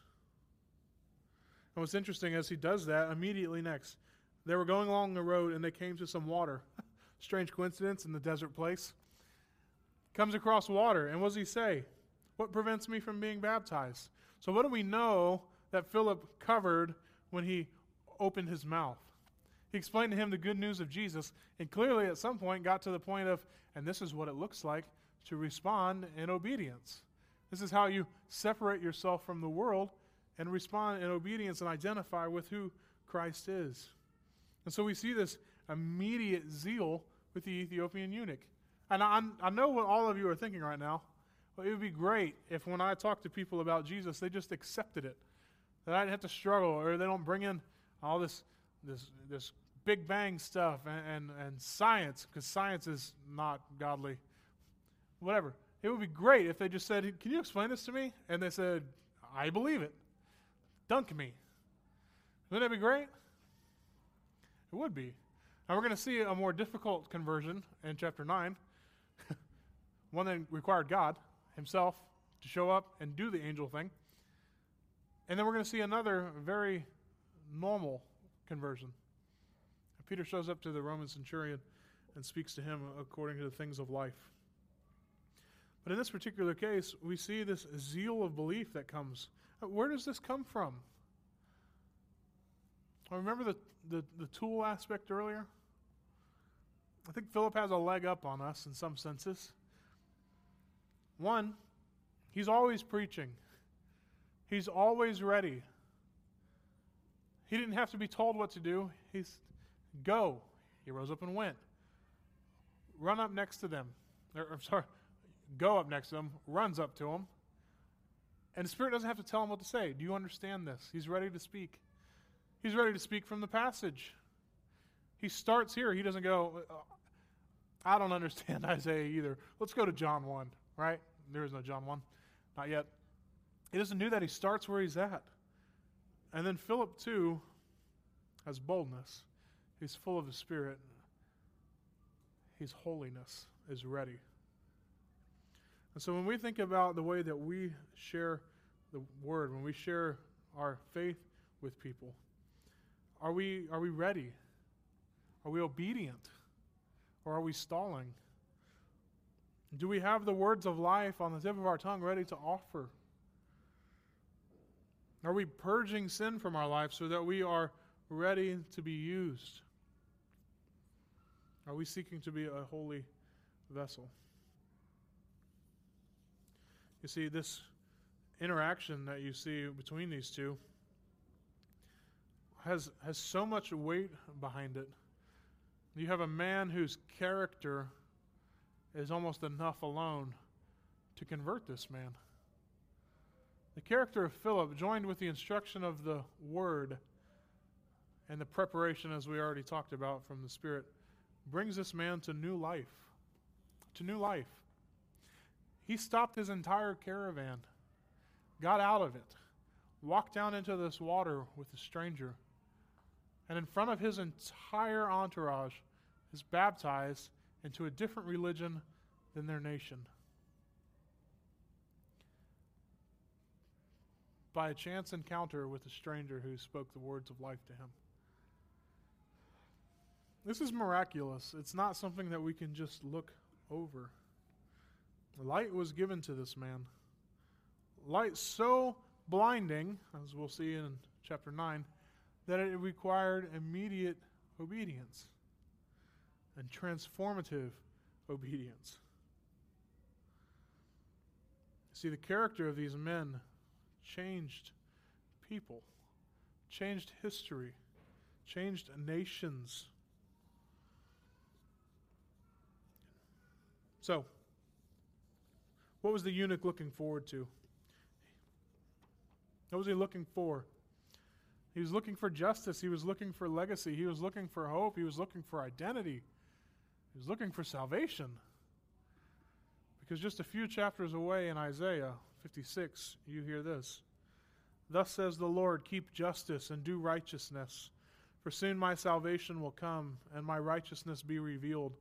And what's interesting as he does that, immediately next, they were going along the road and they came to some water. Strange coincidence in the desert place. Comes across water, and what does he say? What prevents me from being baptized? So, what do we know that Philip covered when he opened his mouth? He explained to him the good news of Jesus, and clearly at some point got to the point of, and this is what it looks like to respond in obedience. This is how you separate yourself from the world and respond in obedience and identify with who Christ is. And so we see this immediate zeal with the Ethiopian eunuch. And I, I know what all of you are thinking right now. Well, it would be great if when I talk to people about Jesus, they just accepted it. That I didn't have to struggle, or they don't bring in all this, this, this big bang stuff and, and, and science, because science is not godly. Whatever. It would be great if they just said, Can you explain this to me? And they said, I believe it. Dunk me. Wouldn't that be great? It would be. Now we're going to see a more difficult conversion in chapter 9, one that required God Himself to show up and do the angel thing. And then we're going to see another very normal conversion. Peter shows up to the Roman centurion and speaks to him according to the things of life. But in this particular case, we see this zeal of belief that comes. Uh, where does this come from? I Remember the, the, the tool aspect earlier? I think Philip has a leg up on us in some senses. One, he's always preaching, he's always ready. He didn't have to be told what to do. He's go. He rose up and went. Run up next to them. Or, I'm sorry, go up next to him, runs up to him, And the Spirit doesn't have to tell him what to say. Do you understand this? He's ready to speak. He's ready to speak from the passage. He starts here. He doesn't go, uh, I don't understand Isaiah either. Let's go to John 1, right? There is no John 1. Not yet. He doesn't do that. He starts where he's at. And then Philip, too, has boldness. He's full of the Spirit. His holiness is ready. And so when we think about the way that we share the word, when we share our faith with people, are we, are we ready? Are we obedient? Or are we stalling? Do we have the words of life on the tip of our tongue ready to offer? Are we purging sin from our life so that we are ready to be used? Are we seeking to be a holy vessel? You see, this interaction that you see between these two has, has so much weight behind it. You have a man whose character is almost enough alone to convert this man. The character of Philip, joined with the instruction of the Word and the preparation, as we already talked about, from the Spirit, brings this man to new life. To new life. He stopped his entire caravan, got out of it, walked down into this water with a stranger, and in front of his entire entourage is baptized into a different religion than their nation. By a chance encounter with a stranger who spoke the words of life to him. This is miraculous. It's not something that we can just look over. Light was given to this man. Light so blinding, as we'll see in chapter 9, that it required immediate obedience and transformative obedience. See, the character of these men changed people, changed history, changed nations. So, what was the eunuch looking forward to? What was he looking for? He was looking for justice. He was looking for legacy. He was looking for hope. He was looking for identity. He was looking for salvation. Because just a few chapters away in Isaiah 56, you hear this Thus says the Lord, keep justice and do righteousness, for soon my salvation will come and my righteousness be revealed.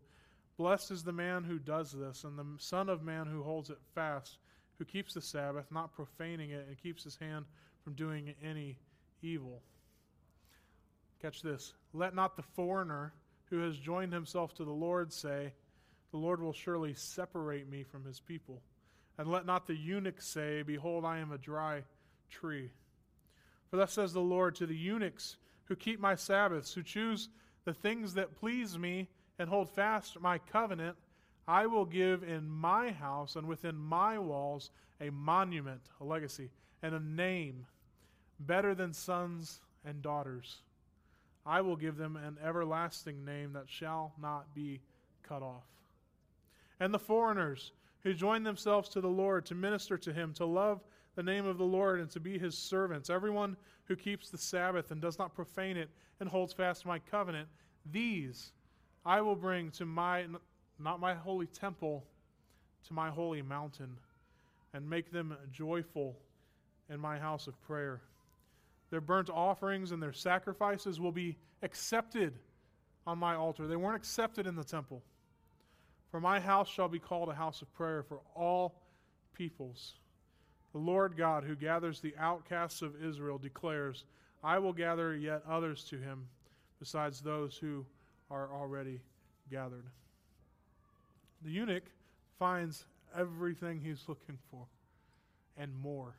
Blessed is the man who does this, and the Son of Man who holds it fast, who keeps the Sabbath, not profaning it, and keeps his hand from doing any evil. Catch this. Let not the foreigner who has joined himself to the Lord say, The Lord will surely separate me from his people. And let not the eunuch say, Behold, I am a dry tree. For thus says the Lord to the eunuchs who keep my Sabbaths, who choose the things that please me, and hold fast my covenant, I will give in my house and within my walls a monument, a legacy, and a name better than sons and daughters. I will give them an everlasting name that shall not be cut off. And the foreigners who join themselves to the Lord to minister to him, to love the name of the Lord, and to be his servants, everyone who keeps the Sabbath and does not profane it and holds fast my covenant, these I will bring to my, not my holy temple, to my holy mountain, and make them joyful in my house of prayer. Their burnt offerings and their sacrifices will be accepted on my altar. They weren't accepted in the temple. For my house shall be called a house of prayer for all peoples. The Lord God, who gathers the outcasts of Israel, declares, I will gather yet others to him, besides those who are already gathered. The eunuch finds everything he's looking for and more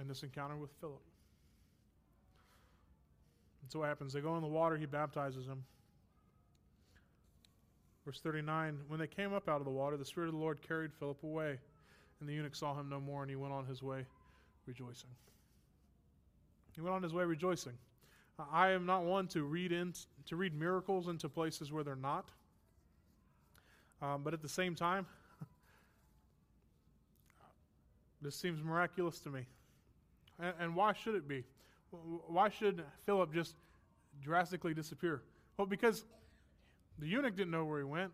in this encounter with Philip. And so what happens? They go in the water, he baptizes him. Verse 39 When they came up out of the water, the Spirit of the Lord carried Philip away, and the eunuch saw him no more, and he went on his way rejoicing. He went on his way rejoicing. I am not one to read in, to read miracles into places where they're not. Um, but at the same time, this seems miraculous to me. And, and why should it be? Why should Philip just drastically disappear? Well, because the eunuch didn't know where he went.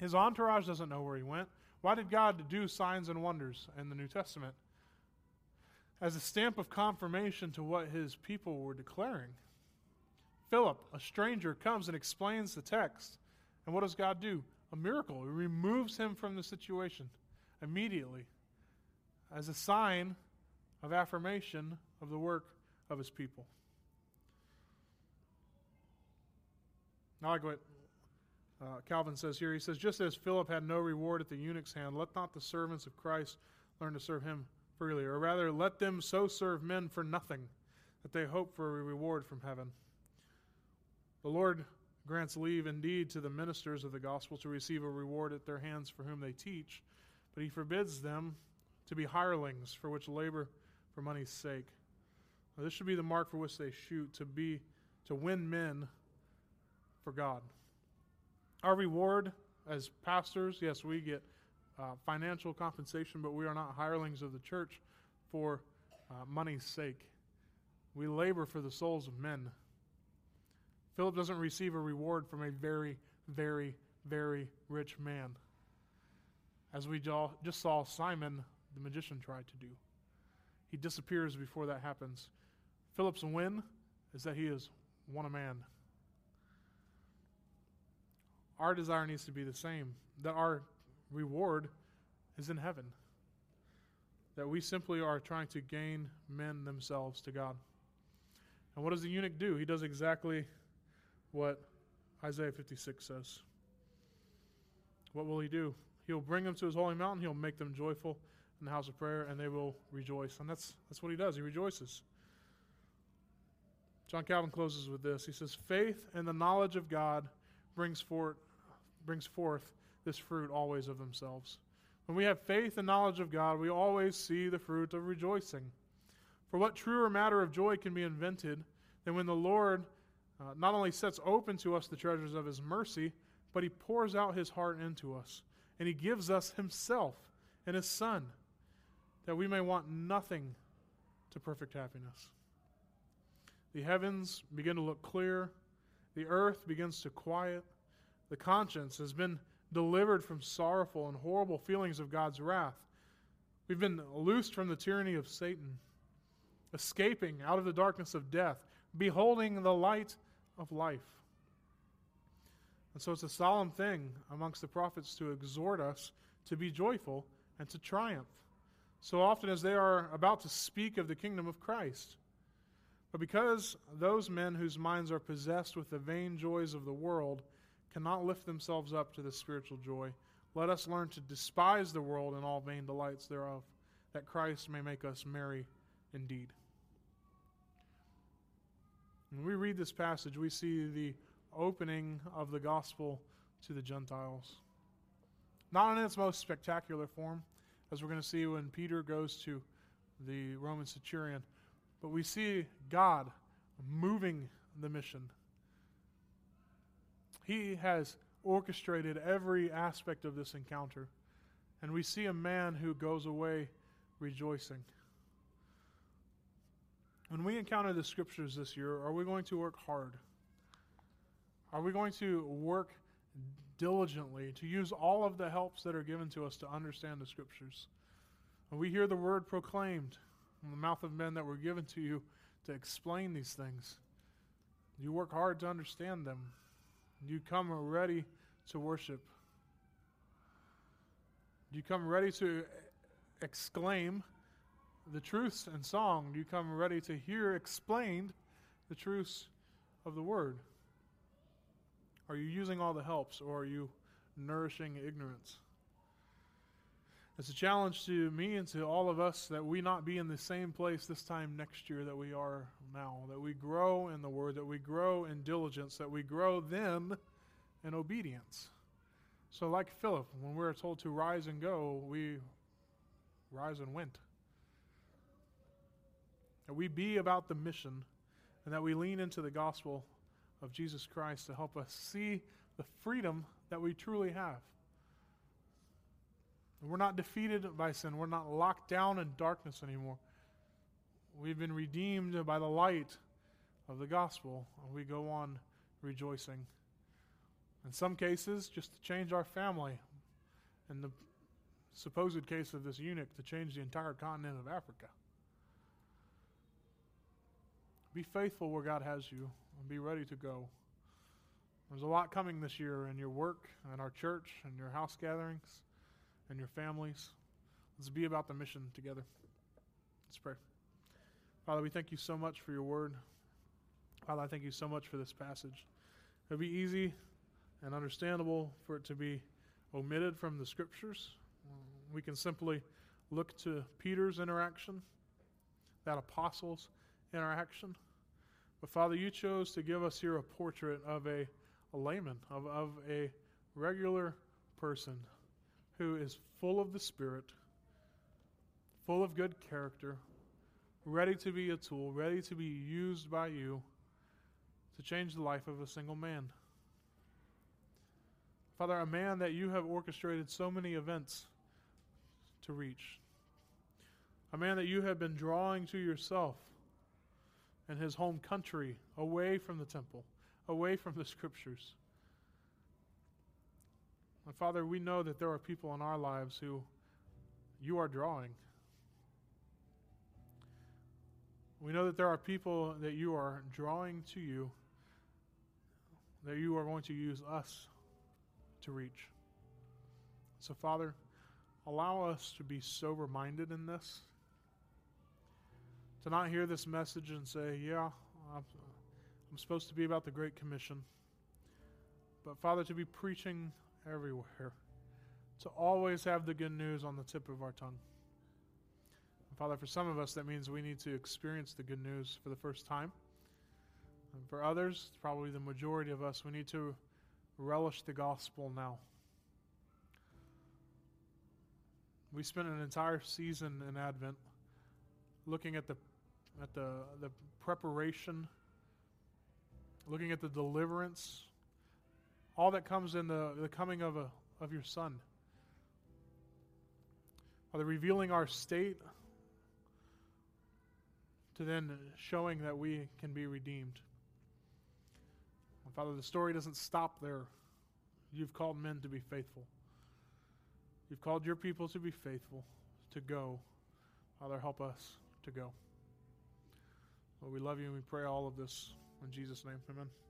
His entourage doesn't know where he went. Why did God do signs and wonders in the New Testament? As a stamp of confirmation to what his people were declaring. Philip, a stranger, comes and explains the text. And what does God do? A miracle. He removes him from the situation immediately. as a sign of affirmation of the work of his people. Now, I what uh, Calvin says here. He says, Just as Philip had no reward at the eunuch's hand, let not the servants of Christ learn to serve him freely, or rather, let them so serve men for nothing that they hope for a reward from heaven. The Lord grants leave indeed to the ministers of the gospel to receive a reward at their hands for whom they teach, but he forbids them to be hirelings for which labor for money's sake. Now, this should be the mark for which they shoot to be to win men for God. Our reward as pastors, yes, we get uh, financial compensation, but we are not hirelings of the church for uh, money's sake. We labor for the souls of men. Philip doesn't receive a reward from a very, very, very rich man. As we just saw Simon the magician tried to do. He disappears before that happens. Philip's win is that he has won a man. Our desire needs to be the same that our reward is in heaven. That we simply are trying to gain men themselves to God. And what does the eunuch do? He does exactly what Isaiah 56 says. What will he do? He'll bring them to his holy mountain, he'll make them joyful in the house of prayer, and they will rejoice. And that's, that's what he does. He rejoices. John Calvin closes with this. He says, Faith and the knowledge of God brings forth, brings forth this fruit always of themselves. When we have faith and knowledge of God, we always see the fruit of rejoicing. For what truer matter of joy can be invented than when the Lord uh, not only sets open to us the treasures of his mercy, but he pours out his heart into us, and he gives us himself and his Son that we may want nothing to perfect happiness. The heavens begin to look clear, the earth begins to quiet, the conscience has been delivered from sorrowful and horrible feelings of God's wrath. We've been loosed from the tyranny of Satan, escaping out of the darkness of death, beholding the light of life. And so it's a solemn thing amongst the prophets to exhort us to be joyful and to triumph so often as they are about to speak of the kingdom of Christ. But because those men whose minds are possessed with the vain joys of the world cannot lift themselves up to the spiritual joy, let us learn to despise the world and all vain delights thereof, that Christ may make us merry indeed. When we read this passage, we see the opening of the gospel to the Gentiles. Not in its most spectacular form, as we're going to see when Peter goes to the Roman centurion. But we see God moving the mission. He has orchestrated every aspect of this encounter. And we see a man who goes away rejoicing. When we encounter the scriptures this year, are we going to work hard? Are we going to work diligently to use all of the helps that are given to us to understand the Scriptures. And we hear the word proclaimed from the mouth of men that were given to you to explain these things. You work hard to understand them. Do you come ready to worship. Do you come ready to exclaim the truths in song. Do you come ready to hear explained the truths of the word. Are you using all the helps or are you nourishing ignorance? It's a challenge to me and to all of us that we not be in the same place this time next year that we are now, that we grow in the Word, that we grow in diligence, that we grow then in obedience. So, like Philip, when we are told to rise and go, we rise and went. That we be about the mission and that we lean into the gospel of Jesus Christ to help us see the freedom that we truly have. We're not defeated by sin. We're not locked down in darkness anymore. We've been redeemed by the light of the gospel, and we go on rejoicing. In some cases, just to change our family. In the supposed case of this eunuch, to change the entire continent of Africa. Be faithful where God has you and be ready to go. There's a lot coming this year in your work and our church and your house gatherings and your families. Let's be about the mission together. Let's pray. Father, we thank you so much for your word. Father, I thank you so much for this passage. It would be easy and understandable for it to be omitted from the scriptures. We can simply look to Peter's interaction, that apostles' interaction. But Father, you chose to give us here a portrait of a, a layman, of, of a regular person who is full of the Spirit, full of good character, ready to be a tool, ready to be used by you to change the life of a single man. Father, a man that you have orchestrated so many events to reach, a man that you have been drawing to yourself and his home country, away from the temple, away from the scriptures. And Father, we know that there are people in our lives who you are drawing. We know that there are people that you are drawing to you, that you are going to use us to reach. So, Father, allow us to be sober minded in this, to not hear this message and say, Yeah, I'm, I'm supposed to be about the Great Commission. But, Father, to be preaching everywhere, to always have the good news on the tip of our tongue. And Father, for some of us, that means we need to experience the good news for the first time. And for others, probably the majority of us, we need to relish the gospel now. We spent an entire season in Advent looking at the at the the preparation, looking at the deliverance, all that comes in the, the coming of a of your son. Father, revealing our state to then showing that we can be redeemed. And Father, the story doesn't stop there. You've called men to be faithful. You've called your people to be faithful, to go. Father, help us to go. Lord, we love you and we pray all of this in Jesus' name. Amen.